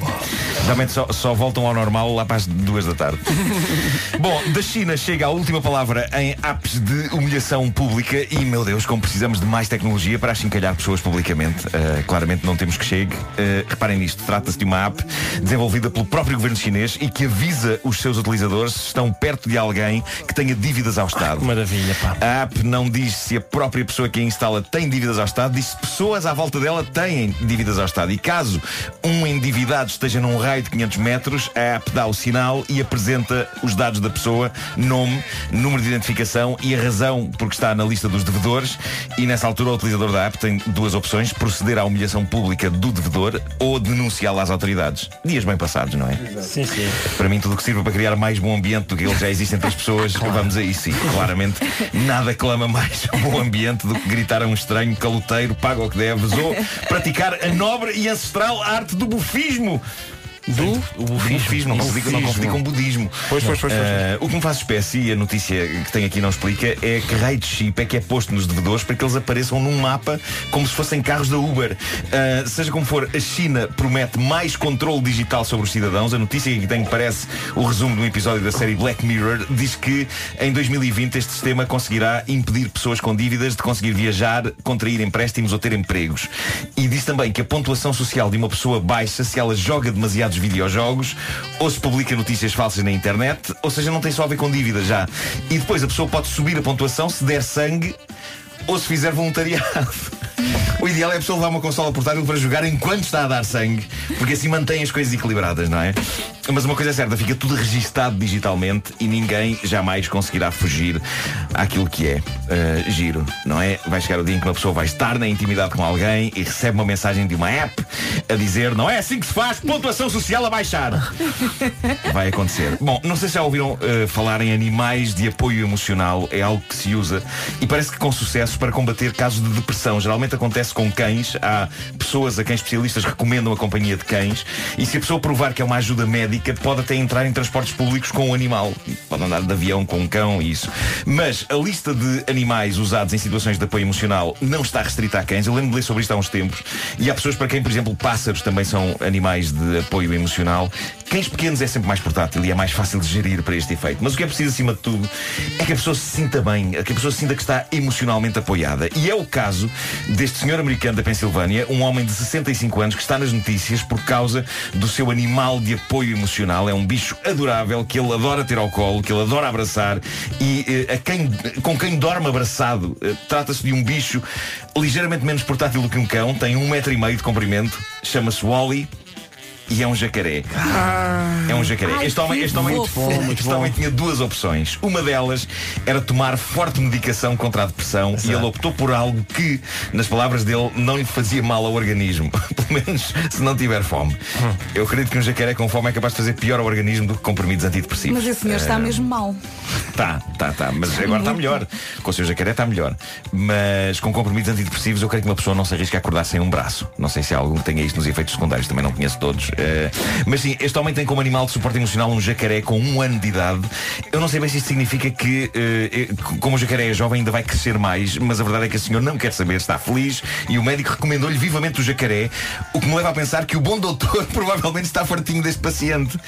Realmente só, só voltam ao normal lá para as duas da tarde. Bom, da China chega a última palavra em apps de humilhação pública e, meu Deus, como precisamos de mais tecnologia para achincalhar pessoas publicamente. Uh, claramente não temos que chegue. Uh, reparem nisto, trata-se de uma app desenvolvida pelo próprio governo chinês e que avisa os seus utilizadores se estão perto de alguém que tenha dívidas ao Estado. Maravilha, pá. A app não diz se a própria pessoa que a instala tem dívidas ao Estado, diz se pessoas à volta dela têm dívidas ao Estado. E caso um endividado esteja num raio de 500 metros, a app dá o sinal e apresenta os dados da pessoa, nome, número de identificação e a razão por que está na lista dos devedores. E nessa altura o utilizador da app tem duas opções, proceder à humilhação pública do devedor ou denunciá-lo às autoridades. Dias bem passados, não é? Sim, sim. Para mim, tudo o que sirva para criar mais bom ambiente do que ele já existe entre as pessoas, vamos a isso. E claramente, nada clama mais bom ambiente do que gritar a um estranho caloteiro, paga o que deves, ou praticar a nobre e ancestral arte do bufismo. Do? O bufismo, não confundi, não confundi com budismo. Pois, pois, pois, pois. Ah, o que me faz espécie, e a notícia que tem aqui não explica, é que raio de chip é que é posto nos devedores para que eles apareçam num mapa como se fossem carros da Uber. Ah, seja como for, a China promete mais controle digital sobre os cidadãos. A notícia que aqui tem parece o resumo de um episódio da série Black Mirror diz que em 2020 este sistema conseguirá impedir pessoas com dívidas de conseguir viajar, contrair empréstimos ou ter empregos. E diz também que a pontuação social de uma pessoa baixa se ela joga demasiados videojogos ou se publica notícias falsas na internet, ou seja, não tem só a ver com dívidas já. E depois a pessoa pode subir a pontuação se der sangue ou se fizer voluntariado. O ideal é a pessoa levar uma consola portátil para jogar enquanto está a dar sangue, porque assim mantém as coisas equilibradas, não é? Mas uma coisa é certa, fica tudo registado digitalmente e ninguém jamais conseguirá fugir àquilo que é uh, giro, não é? Vai chegar o dia em que uma pessoa vai estar na intimidade com alguém e recebe uma mensagem de uma app a dizer não é assim que se faz, pontuação social a baixar. Vai acontecer. Bom, não sei se já ouviram uh, falar em animais de apoio emocional, é algo que se usa e parece que com sucesso para combater casos de depressão. Geralmente acontece com cães, há pessoas a quem especialistas recomendam a companhia de cães e se a pessoa provar que é uma ajuda médica, pode até entrar em transportes públicos com um animal. Pode andar de avião com um cão e isso. Mas a lista de animais usados em situações de apoio emocional não está restrita a cães. Eu lembro de ler sobre isto há uns tempos e há pessoas para quem, por exemplo, pássaros também são animais de apoio emocional. Cães pequenos é sempre mais portátil e é mais fácil de gerir para este efeito. Mas o que é preciso, acima de tudo, é que a pessoa se sinta bem, que a pessoa se sinta que está emocionalmente apoiada. E é o caso deste senhor americano da Pensilvânia, um homem de 65 anos que está nas notícias por causa do seu animal de apoio emocional. É um bicho adorável que ele adora ter ao colo, que ele adora abraçar e eh, a quem, com quem dorme abraçado. Eh, Trata-se de um bicho ligeiramente menos portátil do que um cão, tem um metro e meio de comprimento, chama-se Wally. E é um jacaré. É um jacaré. Ai, este homem, este homem, fofo. Muito este bom. homem tinha duas opções. Uma delas era tomar forte medicação contra a depressão e ele optou por algo que, nas palavras dele, não lhe fazia mal ao organismo. Pelo menos se não tiver fome. Hum. Eu acredito que um jacaré com fome é capaz de fazer pior ao organismo do que comprimidos antidepressivos. Mas esse senhor está Eh, mesmo mal. Tá, tá, tá. Mas agora está melhor. Com o seu jacaré está melhor. Mas com comprimidos antidepressivos eu creio que uma pessoa não se arrisca a acordar sem um braço. Não sei se há algum que tenha isto nos efeitos secundários, também não conheço todos. Eh, mas sim, este homem tem como animal de suporte emocional um jacaré com um ano de idade. Eu não sei bem se isto significa que, eh, eh, como o jacaré é jovem, ainda vai crescer mais, mas a verdade é que o senhor não quer saber, está feliz e o médico recomendou-lhe vivamente o jacaré, o que me leva a pensar que o bom doutor provavelmente está fartinho deste paciente.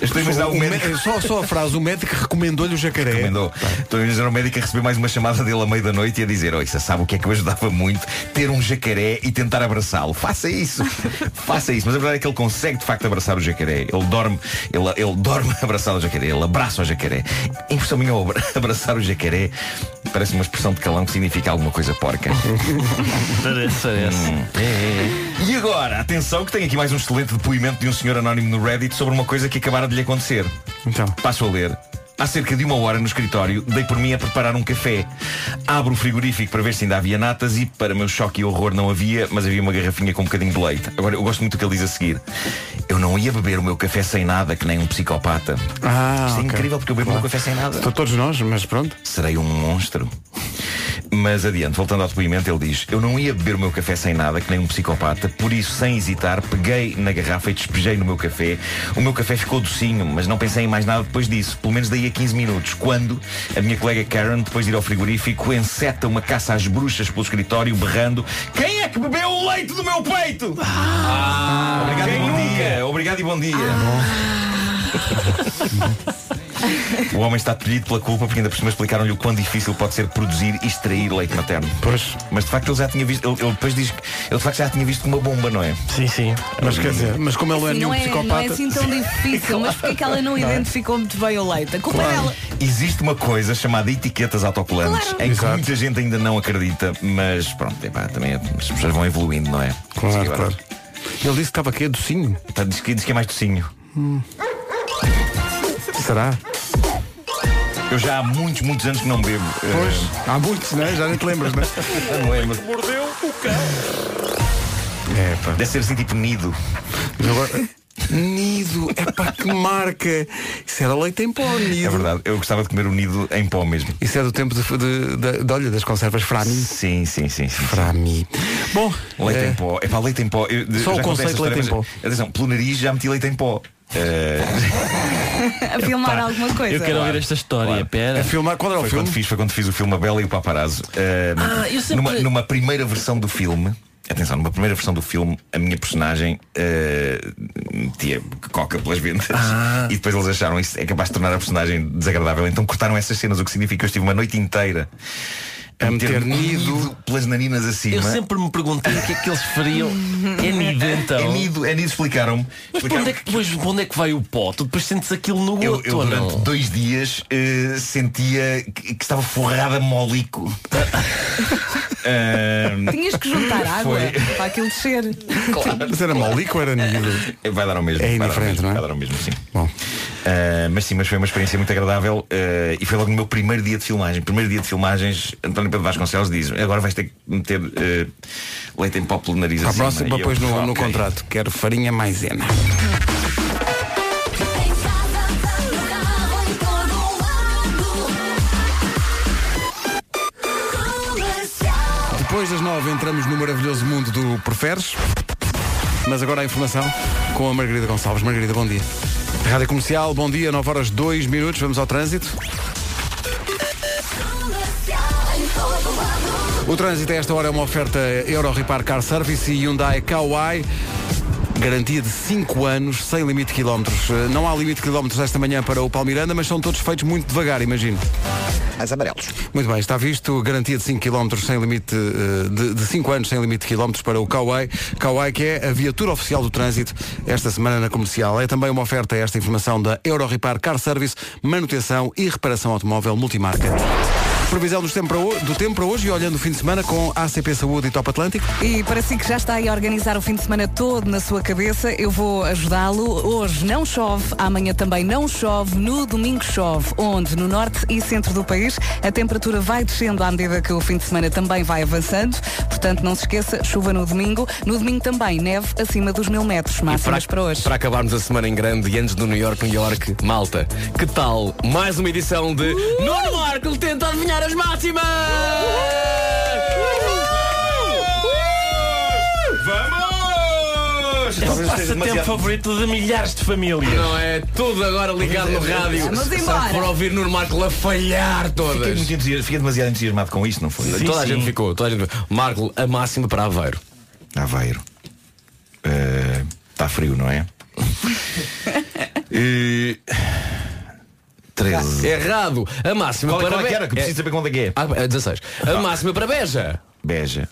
Estou a imaginar o médico. mé- só, só a frase, o médico recomendou-lhe o jacaré. Recomendou. Estou a imaginar o médico a receber mais uma chamada dele à meia da noite e a dizer, oi, sabe o que é que eu ajudava muito? Ter um jacaré e tentar abraçá-lo. Faça isso. Faça isso. Mas a verdade é que ele consegue de facto abraçar o jacaré. Ele dorme, ele, ele dorme abraçado ao jacaré, ele abraça o jacaré. A impressão minha abraçar o jacaré parece uma expressão de calão que significa alguma coisa porca. Parece, parece. Hum. E agora, atenção que tem aqui mais um excelente depoimento de um senhor anónimo no Reddit sobre uma coisa que acabara de lhe acontecer. Então. Passo a ler. Há cerca de uma hora no escritório, dei por mim a preparar um café. Abro o frigorífico para ver se ainda havia natas e, para meu choque e horror, não havia, mas havia uma garrafinha com um bocadinho de leite. Agora, eu gosto muito do que ele diz a seguir. Eu não ia beber o meu café sem nada, que nem um psicopata. Ah, Isto é ok. incrível porque eu bebo o meu Claro. café sem nada. Estou todos nós, mas pronto. Serei um monstro. Mas adiante, voltando ao depoimento, ele diz Eu não ia beber o meu café sem nada, que nem um psicopata Por isso, sem hesitar, peguei na garrafa e despejei no meu café O meu café ficou docinho, mas não pensei em mais nada depois disso Pelo menos daí a 15 minutos Quando a minha colega Karen, depois de ir ao frigorífico Enceta uma caça às bruxas pelo escritório Berrando Quem é que bebeu o leite do meu peito? Ah, Obrigado e bom nunca? dia. Obrigado e bom dia O homem está tolhido pela culpa porque ainda por cima explicaram-lhe o quão difícil pode ser produzir e extrair leite materno. Pois. Mas de facto ele já tinha visto, ele, ele depois diz que ele de facto já tinha visto uma bomba, não é? Sim, sim. Mas quer dizer, mas como ele é Assim, nenhum não, é, psicopata. não é assim tão difícil, mas porque é que ela não, Não é? identificou muito bem o leite? A culpa é dela. Existe uma coisa chamada etiquetas autocolantes Claro. em que muita gente ainda não acredita, mas pronto, epá, também é- as pessoas vão evoluindo, não é? Claro, claro. Ele disse que estava aqui docinho. Tá, diz, que, diz que é mais docinho. Será? Eu já há muitos, muitos anos que não bebo. eh, Pois, há muitos, né? Já nem te lembras, né? não lembro. Mordeu o cão. É, pá. Deve ser assim tipo nido. Agora, nido, é pá, que marca. Isso era leite em pó, nido. É verdade, eu gostava de comer o nido em pó mesmo. Isso é do tempo de, de, de- de- olha, das conservas Frami. Sim, sim, sim, sim. Frami. Bom, Leite eh, em pó. É para leite em pó. Eu, Só o conceito de leite história, em mas, Atenção, pelo nariz já meti leite em pó. Eh, A filmar alguma coisa. Eu quero ouvir esta história. Pera. a filmar, qual era o foi, filme? quando fiz, foi quando fiz o filme A Bela e o Paparazzo. Eh, Ah, eu sempre- numa, numa primeira versão do filme. Atenção, numa primeira versão do filme, a minha personagem eh, metia coca pelas ventas Ah. e depois eles acharam isso é capaz de tornar a personagem desagradável. Então cortaram essas cenas, o que significa que eu estive uma noite inteira A meter nido pelas narinas acima. Eu sempre me perguntei o que é que eles fariam. É nido então. É nido, é nido, explicaram-me. Mas para onde, é que, depois, onde é que vai o pó? Tu depois sentes aquilo no Eu, outro, eu durante não? dois dias eh, sentia que, que estava forrada a molico. Ah, Tinhas que juntar água Foi. para aquilo descer. Mas era molico ou era nido? vai dar ao mesmo. É vai dar indiferente, mesmo, não é? Vai dar ao mesmo, sim. Bom. Ah, mas sim, mas foi uma experiência muito agradável ah, e foi logo no meu primeiro dia de filmagem. Primeiro dia de filmagens, António Pedro Vasconcelos diz, agora vais ter que meter leite em pó pelo nariz À acima." próxima, depois no, no contrato. Quero farinha maisena. Entramos no maravilhoso mundo do Preferes. Mas agora a informação com a Margarida Gonçalves. Margarida, bom dia. Rádio Comercial, bom dia, 9 horas 2 minutos, vamos ao trânsito. O trânsito a esta hora é uma oferta Euro Repar Car Service e Hyundai Kauai. Garantia de 5 anos, sem limite de quilómetros. Eh, Não há limite de quilómetros esta manhã para o Palmiranda, mas são todos feitos muito devagar, imagino. Mais amarelos. Muito bem, está visto. Garantia de 5 km sem limite eh, de, de 5 anos sem limite de quilómetros para o Kauai. Kauai que é a viatura oficial do trânsito esta semana na comercial. É também uma oferta esta informação da Euro Repar Car Service, manutenção e reparação automóvel multimarca. Previsão dos tempo para ho- do tempo para hoje e olhando o fim de semana com ACP Saúde e Top Atlântico. E para si que já está aí a organizar o fim de semana todo na sua cabeça, eu vou ajudá-lo. Hoje não chove, amanhã também não chove, no domingo chove, onde no norte e centro do país a temperatura vai descendo à medida que o fim de semana também vai avançando. Portanto, não se esqueça, chuva no domingo. No domingo também, neve acima dos mil metros, máximas para, hoje. Para acabarmos a semana em grande e antes do New York, New York, malta, que tal mais uma edição de Nuno Marco tenta adivinhar as máximas! Vamos! É o Talvez passatempo demasiado- favorito de milhares de famílias. Não é? Tudo agora ligado no rádio. Vamos Só embora. por ouvir Nuno Marco a falhar Fiquei, todas. muito fiquei demasiado entusiasmado com isto, não foi? Sim, toda a sim. gente ficou, toda a gente Marco, a máxima para Aveiro. Aveiro. Está frio, não é? Eh, 13. Errado! A máxima Qual, é- para qual é que era? Que preciso saber quanto é que é. Ah, é 16. A máxima para Beja. Beja.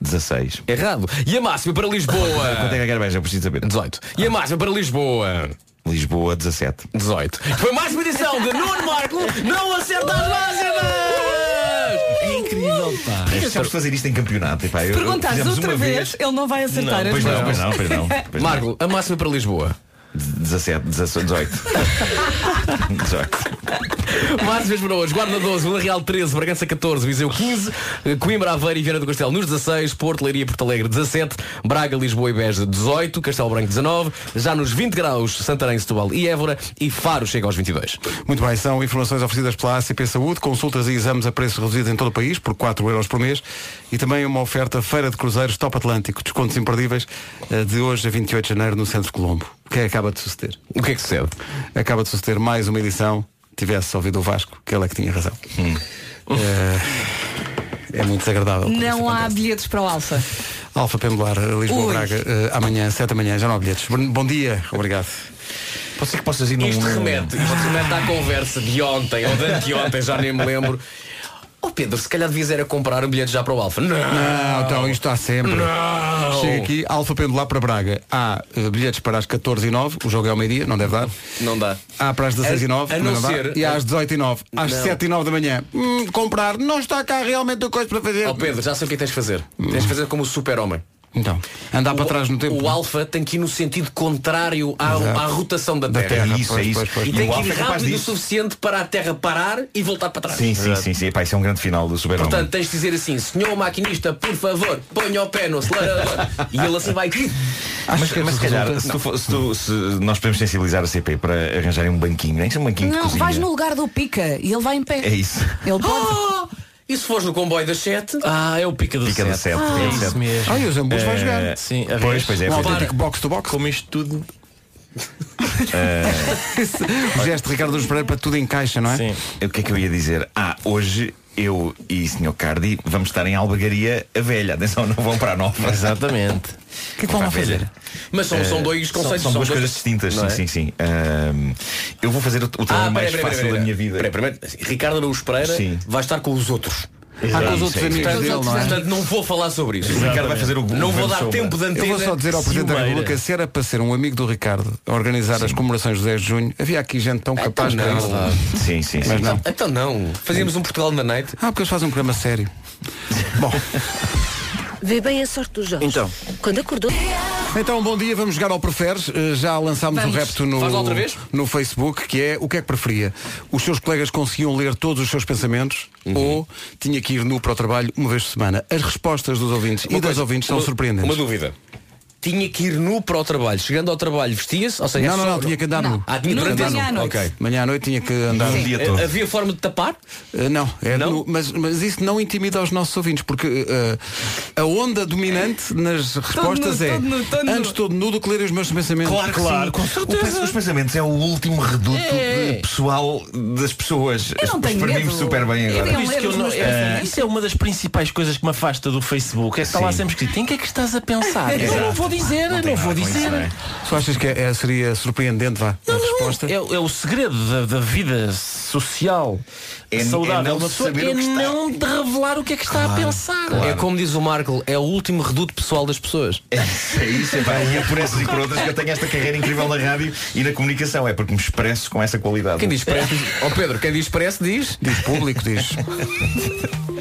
16. Errado. E a máxima para Quanto é Lisboa. que era Beja? Eu preciso saber. 18. E a máxima para Lisboa. Lisboa, 17. 18. Foi mais uma edição de Nuno Marco não acerta as máximas! É incrível, pá. É que acabamos de fazer isto em campeonato. Eu- Perguntares outra uma vez, ele não vai acertar Não, as pois não, máximas. pois não, pois não. Pois não. Marco, a máxima para Lisboa. 17, 18. 18. Máximas para hoje. Guarda 12, Vila Real 13, Bragança 14, Viseu 15, eh, Coimbra, Aveiro e Viana do Castelo nos 16, Porto, Leiria Porto Alegre 17, Braga, Lisboa e Beja 18, Castelo Branco 19, já nos 20 graus Santarém, Setúbal e Évora e Faro chega aos 22. Muito bem, são informações oferecidas pela ACP Saúde, consultas e exames a preço reduzido em todo o país, por 4 euros por mês, e também uma oferta Feira de Cruzeiros Top Atlântico, descontos imperdíveis, eh, de hoje a 28 de janeiro no Centro Colombo. O que é que acaba de suceder? O que é que sucede? Acaba de suceder mais uma edição, tivesse ouvido o Vasco, que ele é que tinha razão. Eh, é muito desagradável. Não há bilhetes para o Alfa. Alfa Pendular, Lisboa Ui. Braga, eh, amanhã, 7 da manhã, já não há bilhetes. Bom bom dia, obrigado. Pode ser que possas ir num... Isto remete, isto remete à conversa de ontem ou de anteontem, já nem me lembro. Oh Pedro, se calhar devias era comprar um bilhete já para o Alfa. Não, Não, então isto está sempre. Não. Chega aqui, Alfa Pendular para Braga. Há eh, bilhetes para as 14 e 9 o jogo é ao meio-dia, não deve dar. Não dá. Há para as 16 e 9 A- a também não dá. E às 18 e 9 às Não. 7 e 9 da manhã. Hum, comprar, não está cá realmente a coisa para fazer. Oh Pedro, já sei o que é que tens de fazer. Tens de fazer como o super-homem. Então, andar para O- trás no tempo. O Alfa tem que ir no sentido contrário à, Exato. à rotação da Da Terra. Terra, Isso, pois, é isso. pois, pois. E E tem que ir é rápido o suficiente para a Terra parar e voltar para trás. Sim, sim, sim, sim. Epá, isso é um grande final do Super Portanto, tens de dizer assim, senhor maquinista, por favor, ponha o pé no acelerador. e ele assim vai. Mas, que mas se calhar, se, tu for- se tu- se nós podemos sensibilizar a CP para arranjarem um banquinho, nem que seja um banquinho de Não, cozinha. vais no lugar do pica e ele vai em pé. É isso. Ele pode. E se fores no comboio das 7? Ah, é o pica do Pica do sete. sete, Ah, é isso isso mesmo. Ah, e o Zambus vai Eh, jogar. Sim, a Pois, pois é. Um pois é. autêntico box to box. Como isto tudo. O gesto de Ricardo Luz Pereira para tudo encaixa, não é? Sim. O que é que eu ia dizer? Ah, hoje eu e o Sr. Cardi vamos estar em Albergaria a velha. Atenção, não vão para a nova. Exatamente. O que é que vão fazer? Mas são, são Eh, dois são- conceitos. São, duas dois- coisas distintas, não sim, é? sim, sim. Ahm, eu vou fazer o, o trabalho Ah, mais fácil da minha vida. Primeiro, Ricardo Araújo Pereira Sim. vai estar com os outros. Ah, com os outros é amigos dele, não é? portanto, não vou falar sobre isso. O Ricardo vai fazer o Não vou dar sombra. tempo de antena. Eu vou só dizer ao Presidente da. República, se era para ser um amigo do Ricardo a organizar as comemorações do 10 de junho, havia aqui gente tão capaz então para não. isso. Sim, sim, sim. Mas não. Então não. Fazíamos um Portugal na night. Ah, porque eles fazem um programa sério. Bom, Vê bem a sorte do Jorge. Então. Quando acordou. então bom dia, vamos jogar ao Preferes. Uh, Já lançámos Vamos. o repto no, no Facebook, que é o que é que preferia? Os seus colegas conseguiam ler todos os seus pensamentos Uhum. ou tinha que ir nu para o trabalho uma vez por semana? As respostas dos ouvintes e Uma das coisa, ouvintes são uma- surpreendentes. Uma dúvida. Tinha que ir nu para o trabalho. Chegando ao trabalho, vestia-se? Ou seja, Não, não, não, tinha que andar Não. nu. Ah, tinha Nu durante de a manhã à noite. Ok. Manhã à noite tinha que andar Um nu. dia todo. Havia forma de tapar? Uh, não, é Então? nu, mas, mas isso não intimida os nossos ouvintes, porque uh, a onda dominante nas respostas nu, é todo nu, todo nu. antes todo nu do que ler os meus pensamentos. Claro, que Claro, sim. com certeza. O Os pensamentos é o último reduto É. pessoal das pessoas. Eu não tenho medo. super bem agora. que os não- é, isso é uma das principais coisas que me afasta do Facebook. É que está lá Sim. sempre escrito. Em que é que estás a pensar? Eu não vou dizer, Não não, vou dizer. isso, não é? Tu achas que é- é- seria surpreendente, vá, a resposta? É, é o segredo da, da vida social É- é saudável não da pessoa saber é o que está. não de revelar o que é que está a pensar. É como diz o Marco, é o último reduto pessoal das pessoas. É isso, é, pá, e é por essas e por outras que eu tenho esta carreira incrível na rádio e na comunicação. É porque me expresso com essa qualidade. Quem diz expresso. Ó Pedro, quem diz expresso diz. Diz público, diz.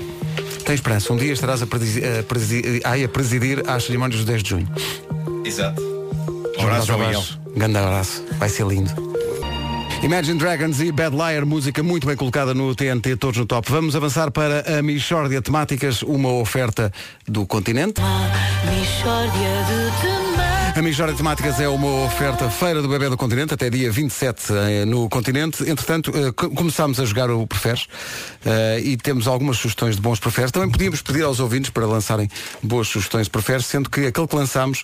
Tem esperança, um dia estarás a, presi- a presi- ai, a presidir às cerimónias do 10 de junho. Exato. Um abraço, João Miguel. Grande abraço, vai ser lindo. Imagine Dragons e Bad Liar, música muito bem colocada no TNT, todos no top. Vamos avançar para a Michórdia Temáticas, uma oferta do continente. Michórdia de. A Michórdia Temáticas é uma oferta Feira do Bebê do Continente, até dia 27 eh, no continente. Entretanto, eh, co- começámos a jogar o Preferes eh, e temos algumas sugestões de bons Preferes. Também podíamos pedir aos ouvintes para lançarem boas sugestões de Preferes, sendo que aquele que lançámos,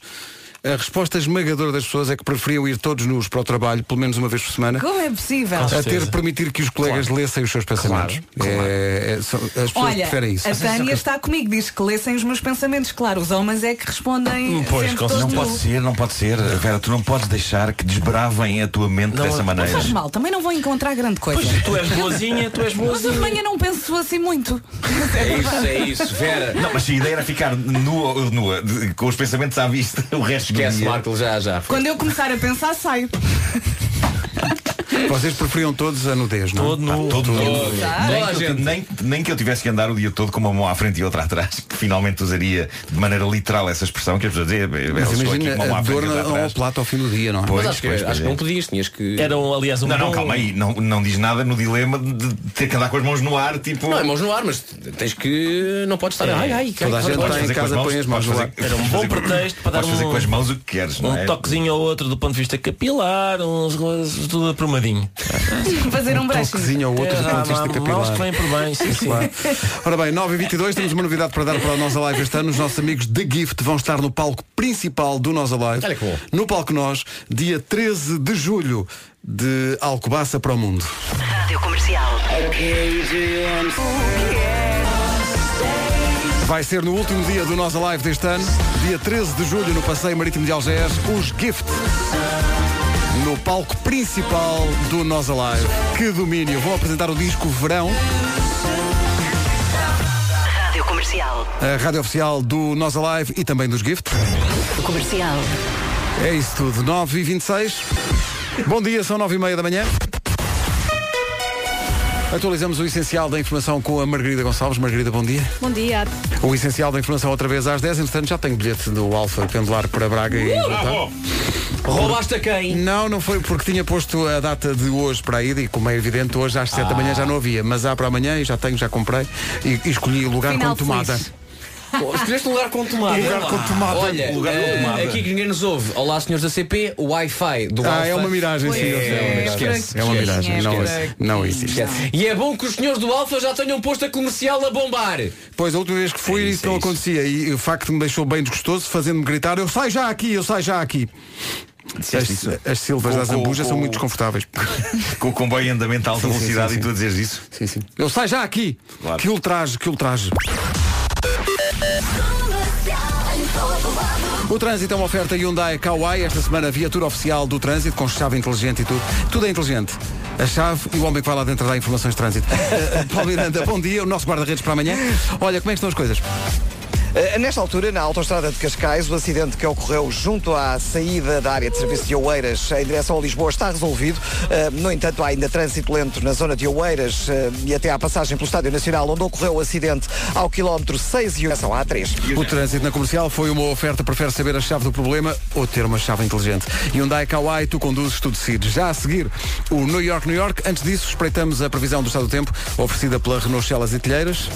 a resposta esmagadora das pessoas é que preferiam ir todos nus para o trabalho, pelo menos uma vez por semana. Como é possível? A ter de permitir que os colegas lessem os seus pensamentos. É- é- são- as pessoas Olha, preferem isso. a Tânia está comigo, diz que lessem os meus pensamentos. Claro, os homens é que respondem Pois, com todos Não nu. pode ser, não pode ser. Vera, tu não podes deixar que desbravem a tua mente dessa Não maneira. faz mal, também não vão encontrar grande coisa. Pois tu és boazinha, tu és Mas eu de boazinha. manhã não penso assim muito. É isso, é isso, Vera. Não, mas se a ideia era ficar nua, nua com os pensamentos à vista o resto Esquece. Marco, já, já. Quando eu começar a pensar, saio. Vocês preferiam todos a nudez, não? Todo nu. Todo nu. Nem, que eu, nem, nem que eu tivesse que andar o dia todo com uma mão à frente e outra atrás, que finalmente usaria de maneira literal essa expressão que as pessoas dizem. Mas "Eu estou aqui com imagina uma mão a à frente dor e ao atrás." plato ao fim do dia, não é? Pois, Mas acho que, pois, acho pois que é. não podias, tinhas que. Era, um, aliás, um Não, não, calma aí, não, não diz nada no dilema de ter que andar com as mãos no ar, tipo. Não, é mãos no ar, mas tens que. Não podes estar. Ai, ai, Toda a gente está em casa, põe as mãos no ar. Era um bom pretexto para dar podes fazer um- com as mãos o que queres, não Um é? toquezinho ou outro do ponto de vista capilar, uns tudo aprumadinho. Fazer um brushing. Toquezinho ou outro do É, ponto de vista há capilar. mãos que vêm por bem, sim, sim. Claro. Ora bem, 9 e 22 temos uma novidade para dar para o Nós Alive este ano. Os nossos amigos da Gift vão estar no palco principal do Nós Alive. Olha que bom. No palco Nós, dia 13 de julho, de Alcobaça para o Mundo. Rádio Comercial. Vai ser no último dia do Nós Alive deste ano, dia 13 de julho, no Passeio Marítimo de Algés, os Gift. No palco principal do Nós Alive. Que domínio! Vão apresentar o disco Verão, Rádio Comercial. a rádio oficial do Nós Alive e também dos Gift. Comercial. É isso tudo. 9 e 26 Bom dia, são 9 e meia da manhã. Atualizamos o essencial da informação com a Margarida Gonçalves. Margarida, bom dia. Bom dia. O essencial da informação outra vez às 10. Entretanto, já tenho bilhete do Alfa pendular para Braga e voltar. Roubaste a quem? Não, não foi porque tinha posto a data de hoje para a ida e como é evidente, hoje às 7 da manhã já não havia. Mas há para amanhã e já tenho, já comprei e, e escolhi o lugar Final com tomada. feliz. Escolheste um lugar com tomada. Lugar com tomada. Olha, Lugar com eh, tomada. aqui que ninguém nos ouve. Olá, senhores da CP, o Wi-Fi do Ah, Alfa. é uma miragem, sim. Pois é, uma é, miragem. esquece, É uma esquece, miragem. Não, esquece. não existe. E é bom que os senhores do Alfa já tenham posto a comercial a bombar. Pois, a última vez que fui É isso, isso, não é isso. acontecia e o facto me deixou bem desgostoso, fazendo-me gritar, eu saio já aqui, eu saio já aqui. As, as silvas Com- da com- Zambuja são com- muito desconfortáveis. Com o comboio em andamento a alta Sim, sim, velocidade sim, e tu a dizeres isso? Sim, sim. Eu saio já aqui. Claro. Que ultraje, que ultraje. O trânsito é uma oferta Hyundai Kauai. Esta semana, viatura oficial do trânsito, com chave inteligente e tudo. Tudo é inteligente. A chave e o homem que vai lá dentro dá informações de trânsito. Paulo Miranda, bom dia. O nosso guarda-redes para amanhã. Olha, como é que estão as coisas? Uh, Nesta altura, na autoestrada de Cascais, o acidente que ocorreu junto à saída da área de serviço de Oeiras em direção a Lisboa está resolvido. Uh, No entanto, há ainda trânsito lento na zona de Oeiras uh, e até à passagem pelo Estádio Nacional, onde ocorreu o acidente ao quilómetro 6 e 1 a A3. O trânsito na comercial foi uma oferta. Prefere saber a chave do problema ou ter uma chave inteligente? Hyundai Kauai, tu conduzes, tu decides. Já a seguir, o New York, New York. Antes disso, espreitamos a previsão do estado do tempo, oferecida pela Renault Celas e Telheiras.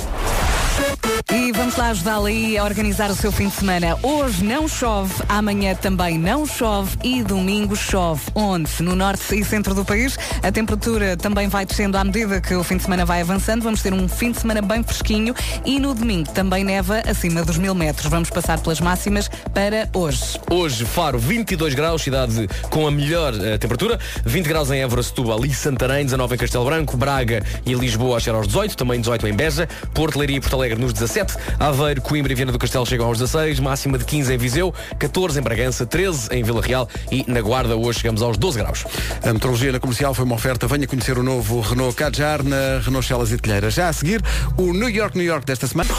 E vamos lá ajudá-la aí a organizar o seu fim de semana. Hoje não chove, amanhã também não chove e domingo chove. Onde? No norte e centro do país. A temperatura também vai descendo à medida que o fim de semana vai avançando. Vamos ter um fim de semana bem fresquinho e no domingo também neva acima dos mil metros. Vamos passar pelas máximas para hoje. Hoje, Faro, 22 graus, cidade com a melhor eh, temperatura. 20 graus em Évora, Setúbal e Santarém, 19 em Castelo Branco, Braga e Lisboa a chegar aos 18, também 18 em Beja, Porto, Leiria e Porto Alegre nos 17, Aveiro, Coimbra e Viana do Castelo chegam aos 16, máxima de 15 em Viseu, 14 em Bragança, 13 em Vila Real e na Guarda hoje chegamos aos 12 graus. A metrologia na comercial foi uma oferta. Venha conhecer o novo Renault Kadjar na Renault Celas e Telheiras. Já a seguir, o New York, New York desta semana.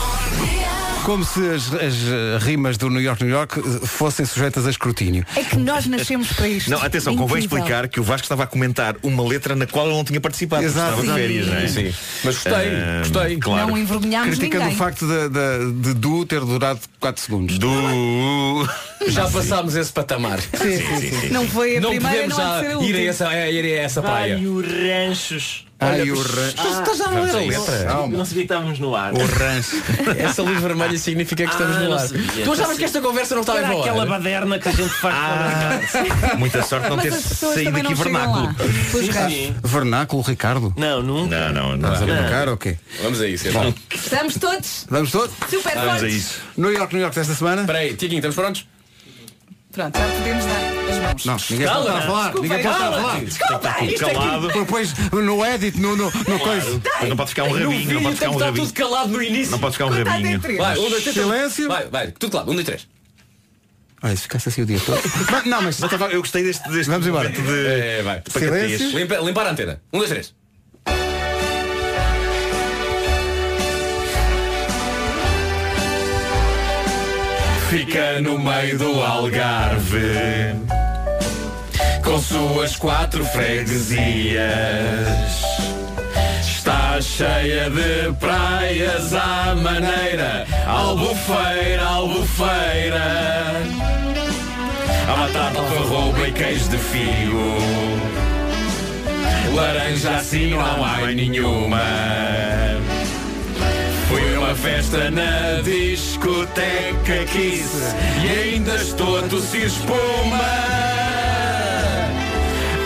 Como se as, as, eh, rimas do New York, New York eh, fossem sujeitas a escrutínio. É que nós nascemos para isto. Não, atenção, convém Incrível. explicar que o Vasco estava a comentar uma letra na qual ele não tinha participado. Exato. Estava de férias, não é? Sim. Mas gostei, Ah, gostei. Claro. Não envergonhámos Criticando ninguém. o facto de, de, de Du ter durado 4 segundos. Do. Já passámos esse patamar. Sim, sim, sim. Não foi a Não primeira, podemos não já ser a ir a essa, a ir a essa praia. Ai, o ranchos. Ai, o ra- Estás a ler a letra? Eu não sabia que estávamos no ar. o rancho. Essa luz vermelha significa que estamos Ah, no não ar. sabia. Tu achavas que esta conversa não estava Era em aquela falar? baderna que a gente faz para Muita sorte não Mas ter as pessoas saído também aqui não chegam vernáculo. lá. Pois Sim, sim. Vernáculo, Ricardo. Não, nunca. Não, não, não. Estás a brincar ou quê? Vamos a isso. então. Estamos todos Vamos todos? super Vamos a fortes. isso. New York, New York desta semana? Espera aí, Tiaguinho, estamos prontos? Pronto, já podemos dar as mãos. Não, ninguém pode estar a falar. Ninguém pode estar a falar. Tudo calado. Depois no edit, no, no, no coisa. Mas não pode ficar um No rabinho, vídeo não pode ficar que um rabinho. tudo calado no início. Não pode ficar um Conta até rabinho. três. Vai, um, dois, três. Silêncio. Vai, vai, tudo claro. Um, dois, três. Olha, se ficasse assim o dia todo. Mas, Não, mas Mas estava- eu gostei deste, deste Vamos embora. momento de É, vai. pacatez. Silêncio. Limpa- limpar a antena. Um, dois, três. Fica no meio do Algarve Com suas quatro freguesias. Está cheia de praias à maneira, albufeira, albufeira. Há batata, alfarroba e queijo de figo. Laranja assim não há nenhuma. Fui a uma festa na discoteca Kiss e ainda estou a tossir espuma.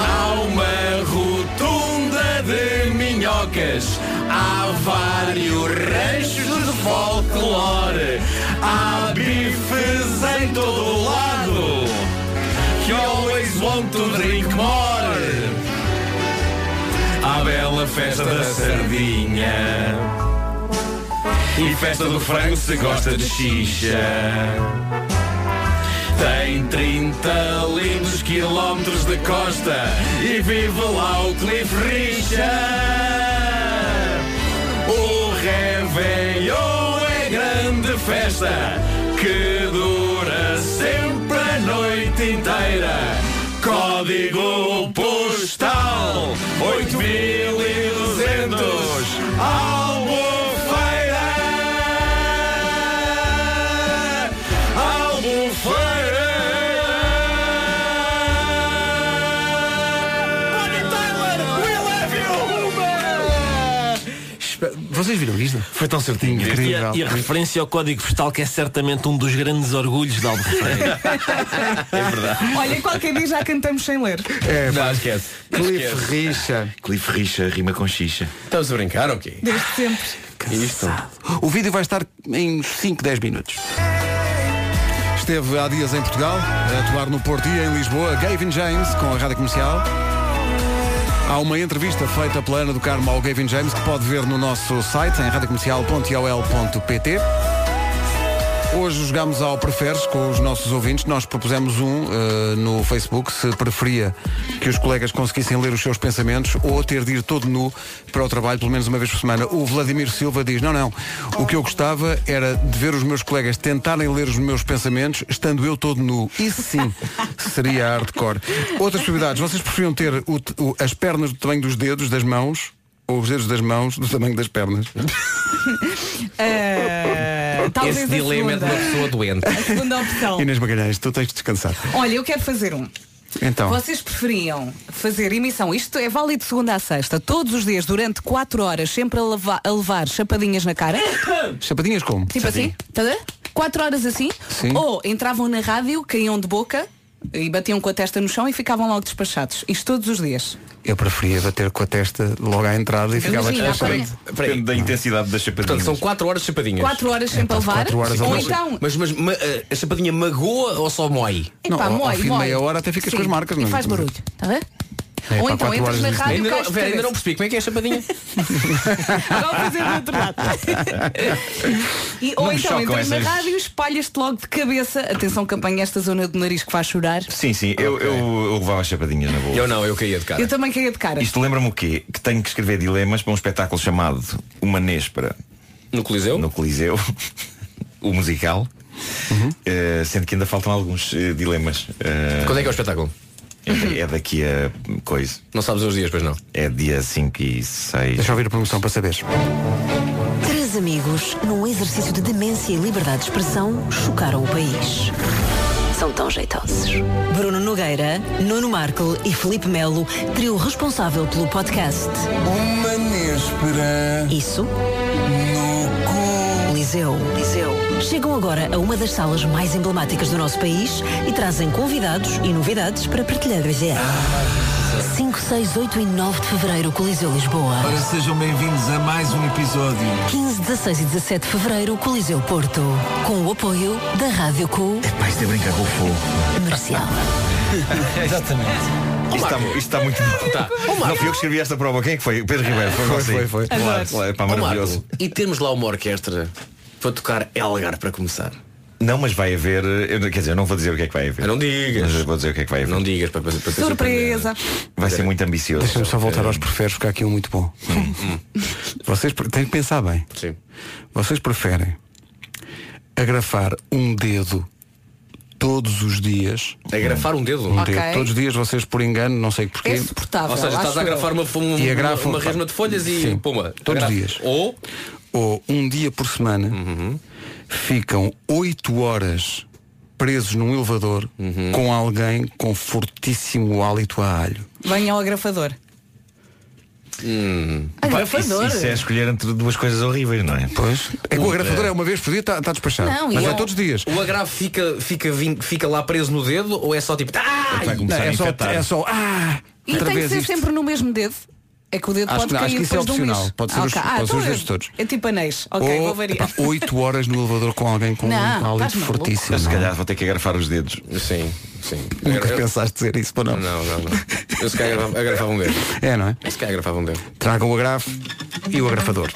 Há uma rotunda de minhocas, há vários ranchos de folclore, há bifes em todo lado. You always want to drink more. À bela festa da sardinha E festa do frango se gosta de xixa. Tem 30 lindos quilómetros de costa E vive lá o Cliff Richard. O Réveillon é grande festa Que dura sempre a noite inteira. Código postal 8200 Vocês viram isto? Foi tão certinho. E Incrível. a, e a referência ao código postal que é certamente um dos grandes orgulhos da Albufeira. É verdade. Olha, qualquer dia já cantamos sem ler. É, Não, esquece. Cliff Richa. Cliff Richa rima com xixa. Estamos a brincar ou quê? Desde sempre. Isto. O vídeo vai estar em 5, 10 minutos. Esteve há dias em Portugal, a atuar no Porto e em Lisboa, Gavin James, com a rádio comercial. Há uma entrevista feita pela Ana do Carmo ao Gavin James que pode ver no nosso site em radiocomercial.iol.pt. Hoje jogámos ao Preferes com os nossos ouvintes. Nós propusemos um eh, no Facebook se preferia que os colegas conseguissem ler os seus pensamentos ou ter de ir todo nu para o trabalho, pelo menos uma vez por semana. O Vladimir Silva diz, não, não, o que eu gostava era de ver os meus colegas tentarem ler os meus pensamentos estando eu todo nu. Isso sim seria hardcore. Outras possibilidades, vocês preferiam ter o- o- as pernas do tamanho dos dedos, das mãos, ou os dedos das mãos do tamanho das pernas? Ah, talvez Esse a dilema é de segunda. uma pessoa doente. A segunda opção. Inês Magalhães, tu tens de descansar. Olha, eu quero fazer um. Então. Vocês preferiam fazer emissão, isto é válido de segunda a sexta, todos os dias, durante 4 horas, sempre a, leva- a levar chapadinhas na cara? Chapadinhas como? Tipo assim? Tá a ver? Quatro horas assim? Sim. Ou entravam na rádio, caíam de boca e batiam com a testa no chão e ficavam logo despachados. Isto todos os dias. Eu preferia bater com a testa logo à entrada e ficava Imagina, despachado. Depende da intensidade das chapadinhas. Portanto, são 4 horas de chapadinhas. Quatro horas sempre a levar. quatro horas a ou então. Mas, mas ma- eh, a chapadinha magoa ou só mói? Não, Epá, ao- ao mói, fim de mói. meia hora até ficas com Sim, as marcas, não é? faz barulho. Tá a ver? É, Ou pá, então entras na rádio Ainda não, ainda não percebi como é que é a chapadinha. Agora vou fazer do outro lado. E, ou então entras na essas- rádio e espalhas-te logo de cabeça. Atenção que apanha esta zona do nariz que faz chorar. Sim, sim, eu, eu, eu levava chapadinhas na boa. Eu não, eu caía de cara. Eu também caía de cara. Isto lembra-me o quê? Que tenho que escrever dilemas para um espetáculo chamado Uma Néspera No Coliseu? no Coliseu, o musical. Eh, sendo que ainda faltam alguns eh, dilemas. Eh, Quando é que é o espetáculo? É, é daqui a coisa. Não sabes os dias, pois não? É dia 5 e 6. Deixa eu ouvir a promoção para saberes. Três amigos, num exercício de demência e liberdade de expressão, chocaram o país. São tão jeitosos. Bruno Nogueira, Nuno Marco e Felipe Melo, trio responsável pelo podcast. Uma néspera Isso, Liseu. Liseu. Chegam agora a uma das salas mais emblemáticas do nosso país e trazem convidados e novidades para partilhar a ideia. 5, 6, 8 e 9 de Fevereiro, Coliseu Lisboa. Ora, sejam bem-vindos a mais um episódio. 15, 16 e 17 de Fevereiro, Coliseu Porto. Com o apoio da Rádio Cu Pá, isto é brincar com o fogo. Comercial. Exatamente. Isto está, isto está muito mal. Não fui eu que escrevi esta prova. Quem é que foi? O Pedro Ribeiro. Foi, você. foi, foi. Claro, claro, pá, maravilhoso. Marco, e temos lá uma orquestra para tocar Elgar para começar. Não, mas vai haver. eu não- quer dizer, eu não vou dizer o que é que vai haver. Não digas. Mas eu vou dizer o que é que vai haver. Não digas para, para, para Surpresa. Vai ser muito ambicioso. Deixa-me só voltar aos preferes, porque há aqui um muito bom. Vocês pre- têm que pensar bem. Sim. Vocês preferem agrafar um dedo todos os dias. Agrafar um dedo? Um Ok. dedo. Todos os dias vocês por engano, não sei porquê. É suportável. Ou seja, estás a eu. agrafar uma, uma, E uma, uma resma de folhas e Sim, puma. Todos os dias. Ou Ou um dia por semana ficam oito horas presos num elevador com alguém com fortíssimo hálito a alho. Venha ao agrafador. Pá, Agrafador. Isso, isso é escolher entre duas coisas horríveis, não é? Pois. É que o agrafador é uma vez por dia, está tá despachado. Não, Mas é é- todos os dias. o agravo fica, fica, fica lá preso no dedo ou é só tipo. Ah! Não, começar a é, só, é só. Ah! E tem que ser isto. sempre no mesmo dedo. É que o dedo Acho pode não, cair acho que isso é opcional. mês. Pode ser os- Ah, pode ser os então dedos é- todos. É tipo anéis. Ok, Ou vou variar. pá, oito horas no elevador com alguém com Não, um hálito fortíssimo. Eu se calhar vou ter que agrafar os dedos. Sim, sim. Nunca Eu- pensaste dizer isso, para não. Não, não, não. Eu se calhar agrafava- um dedo. É, não é? Se calhar agrafava um dedo. Tragam o agrafo e o agrafador.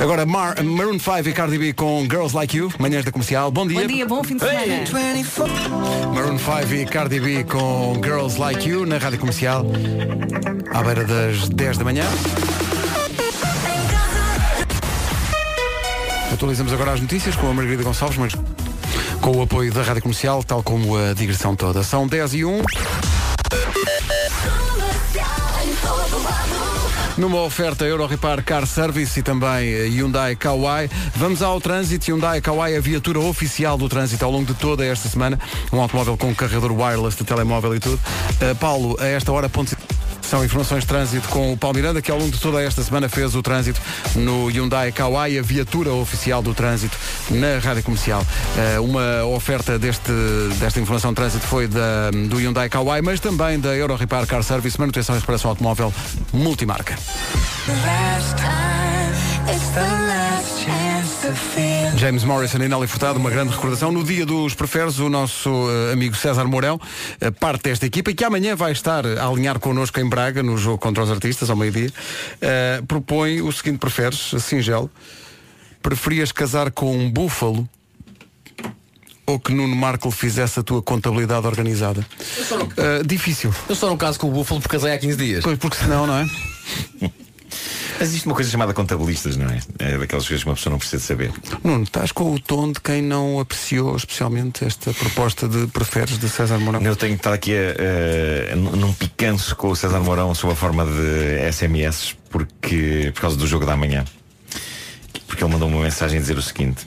Agora Mar Maroon 5 e Cardi B com Girls Like You, manhãs da comercial. Bom dia. Bom dia, bom fim de semana. Maroon 5 e Cardi B com Girls Like You na rádio comercial, à beira das 10 da manhã. Atualizamos agora as notícias com a Margarida Gonçalves, mas com o apoio da rádio comercial, tal como a digressão toda. São 10 e 1. Numa oferta Euro Repar Car Service e também eh, Hyundai Kauai, vamos ao trânsito. Hyundai Kauai, a viatura oficial do trânsito ao longo de toda esta semana. Um automóvel com carregador wireless de telemóvel e tudo. Eh, Paulo, a esta hora, ponto... São informações de trânsito com o Paulo Miranda, que ao longo de toda esta semana fez o trânsito no Hyundai Kauai, a viatura oficial do trânsito na rádio comercial. Eh, uma oferta deste, desta informação de trânsito foi da, do Hyundai Kauai, mas também da Euro Repar Car Service, manutenção e reparação automóvel multimarca. James Morrison e Nelly Furtado, uma grande recordação. No dia dos preferes, o nosso eh, amigo César Mourão, eh, parte desta equipa e que amanhã vai estar a alinhar connosco em Braga, no jogo contra os artistas, ao meio-dia, eh, propõe o seguinte preferes, singelo. Preferias casar com um búfalo ou que Nuno Marco fizesse a tua contabilidade organizada? Eh, difícil. Eu só no caso com o búfalo porque casei há 15 dias. Pois, porque senão, não é? Mas existe uma coisa chamada contabilistas, não é? É daquelas coisas que uma pessoa não precisa saber. Nuno, estás com o tom de quem não apreciou especialmente esta proposta de preferes de César Mourão? Eu tenho estado aqui a, a- num picanço com o César Mourão sob a forma de SMS porque, por causa do jogo da manhã. Porque ele mandou uma mensagem a dizer o seguinte.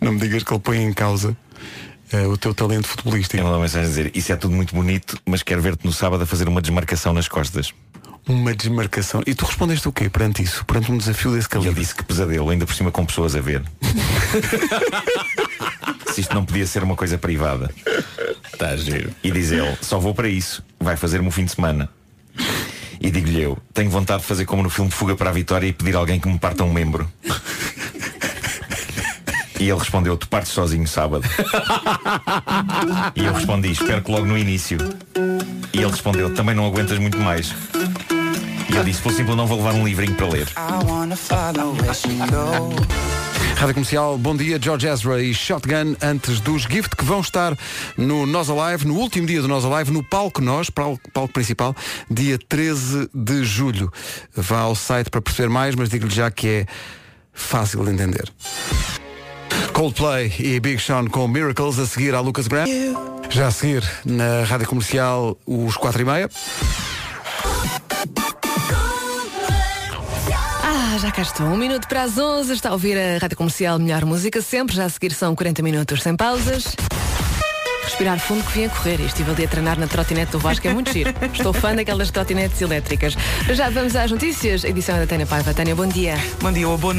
Não me digas que ele põe em causa eh, o teu talento futebolístico. Ele mandou uma mensagem a dizer Isso é tudo muito bonito, mas quero ver-te no sábado a fazer uma desmarcação nas costas. Uma desmarcação. E tu respondeste o quê perante isso? Perante um desafio desse E ele calibre? disse que pesadelo, ainda por cima com pessoas a ver. Se isto não podia ser uma coisa privada. Está giro. E diz ele, só vou para isso, vai fazer-me um fim de semana. E digo-lhe eu, tenho vontade de fazer como no filme Fuga para a Vitória e pedir a alguém que me parta um membro. E ele respondeu, tu partes sozinho sábado. E eu respondi, espero que logo no início. E ele respondeu, também não aguentas muito mais. E eu disse, por simples não vou levar um livrinho para ler. Rádio Comercial, bom dia, George Ezra e Shotgun antes dos Gift que vão estar no Nós Alive, no último dia do Nós Alive, no palco Nós, palco, palco principal, dia 13 de julho. Vá ao site para perceber mais, mas digo-lhe já que é fácil de entender. Coldplay e Big Sean com Miracles a seguir à Lucas Graham. Já a seguir na Rádio Comercial os 4 e meia. Ah, já cá estou. Um minuto para as 11. Está a ouvir a Rádio Comercial Melhor Música sempre. Já a seguir são 40 minutos sem pausas. Respirar fundo que vim a correr. E estive ali a treinar na trotinete do Vasco. É muito giro. Estou fã daquelas trotinetes elétricas. Já vamos às notícias. A edição é da Tânia Paiva. Tânia, bom dia. Bom dia, boa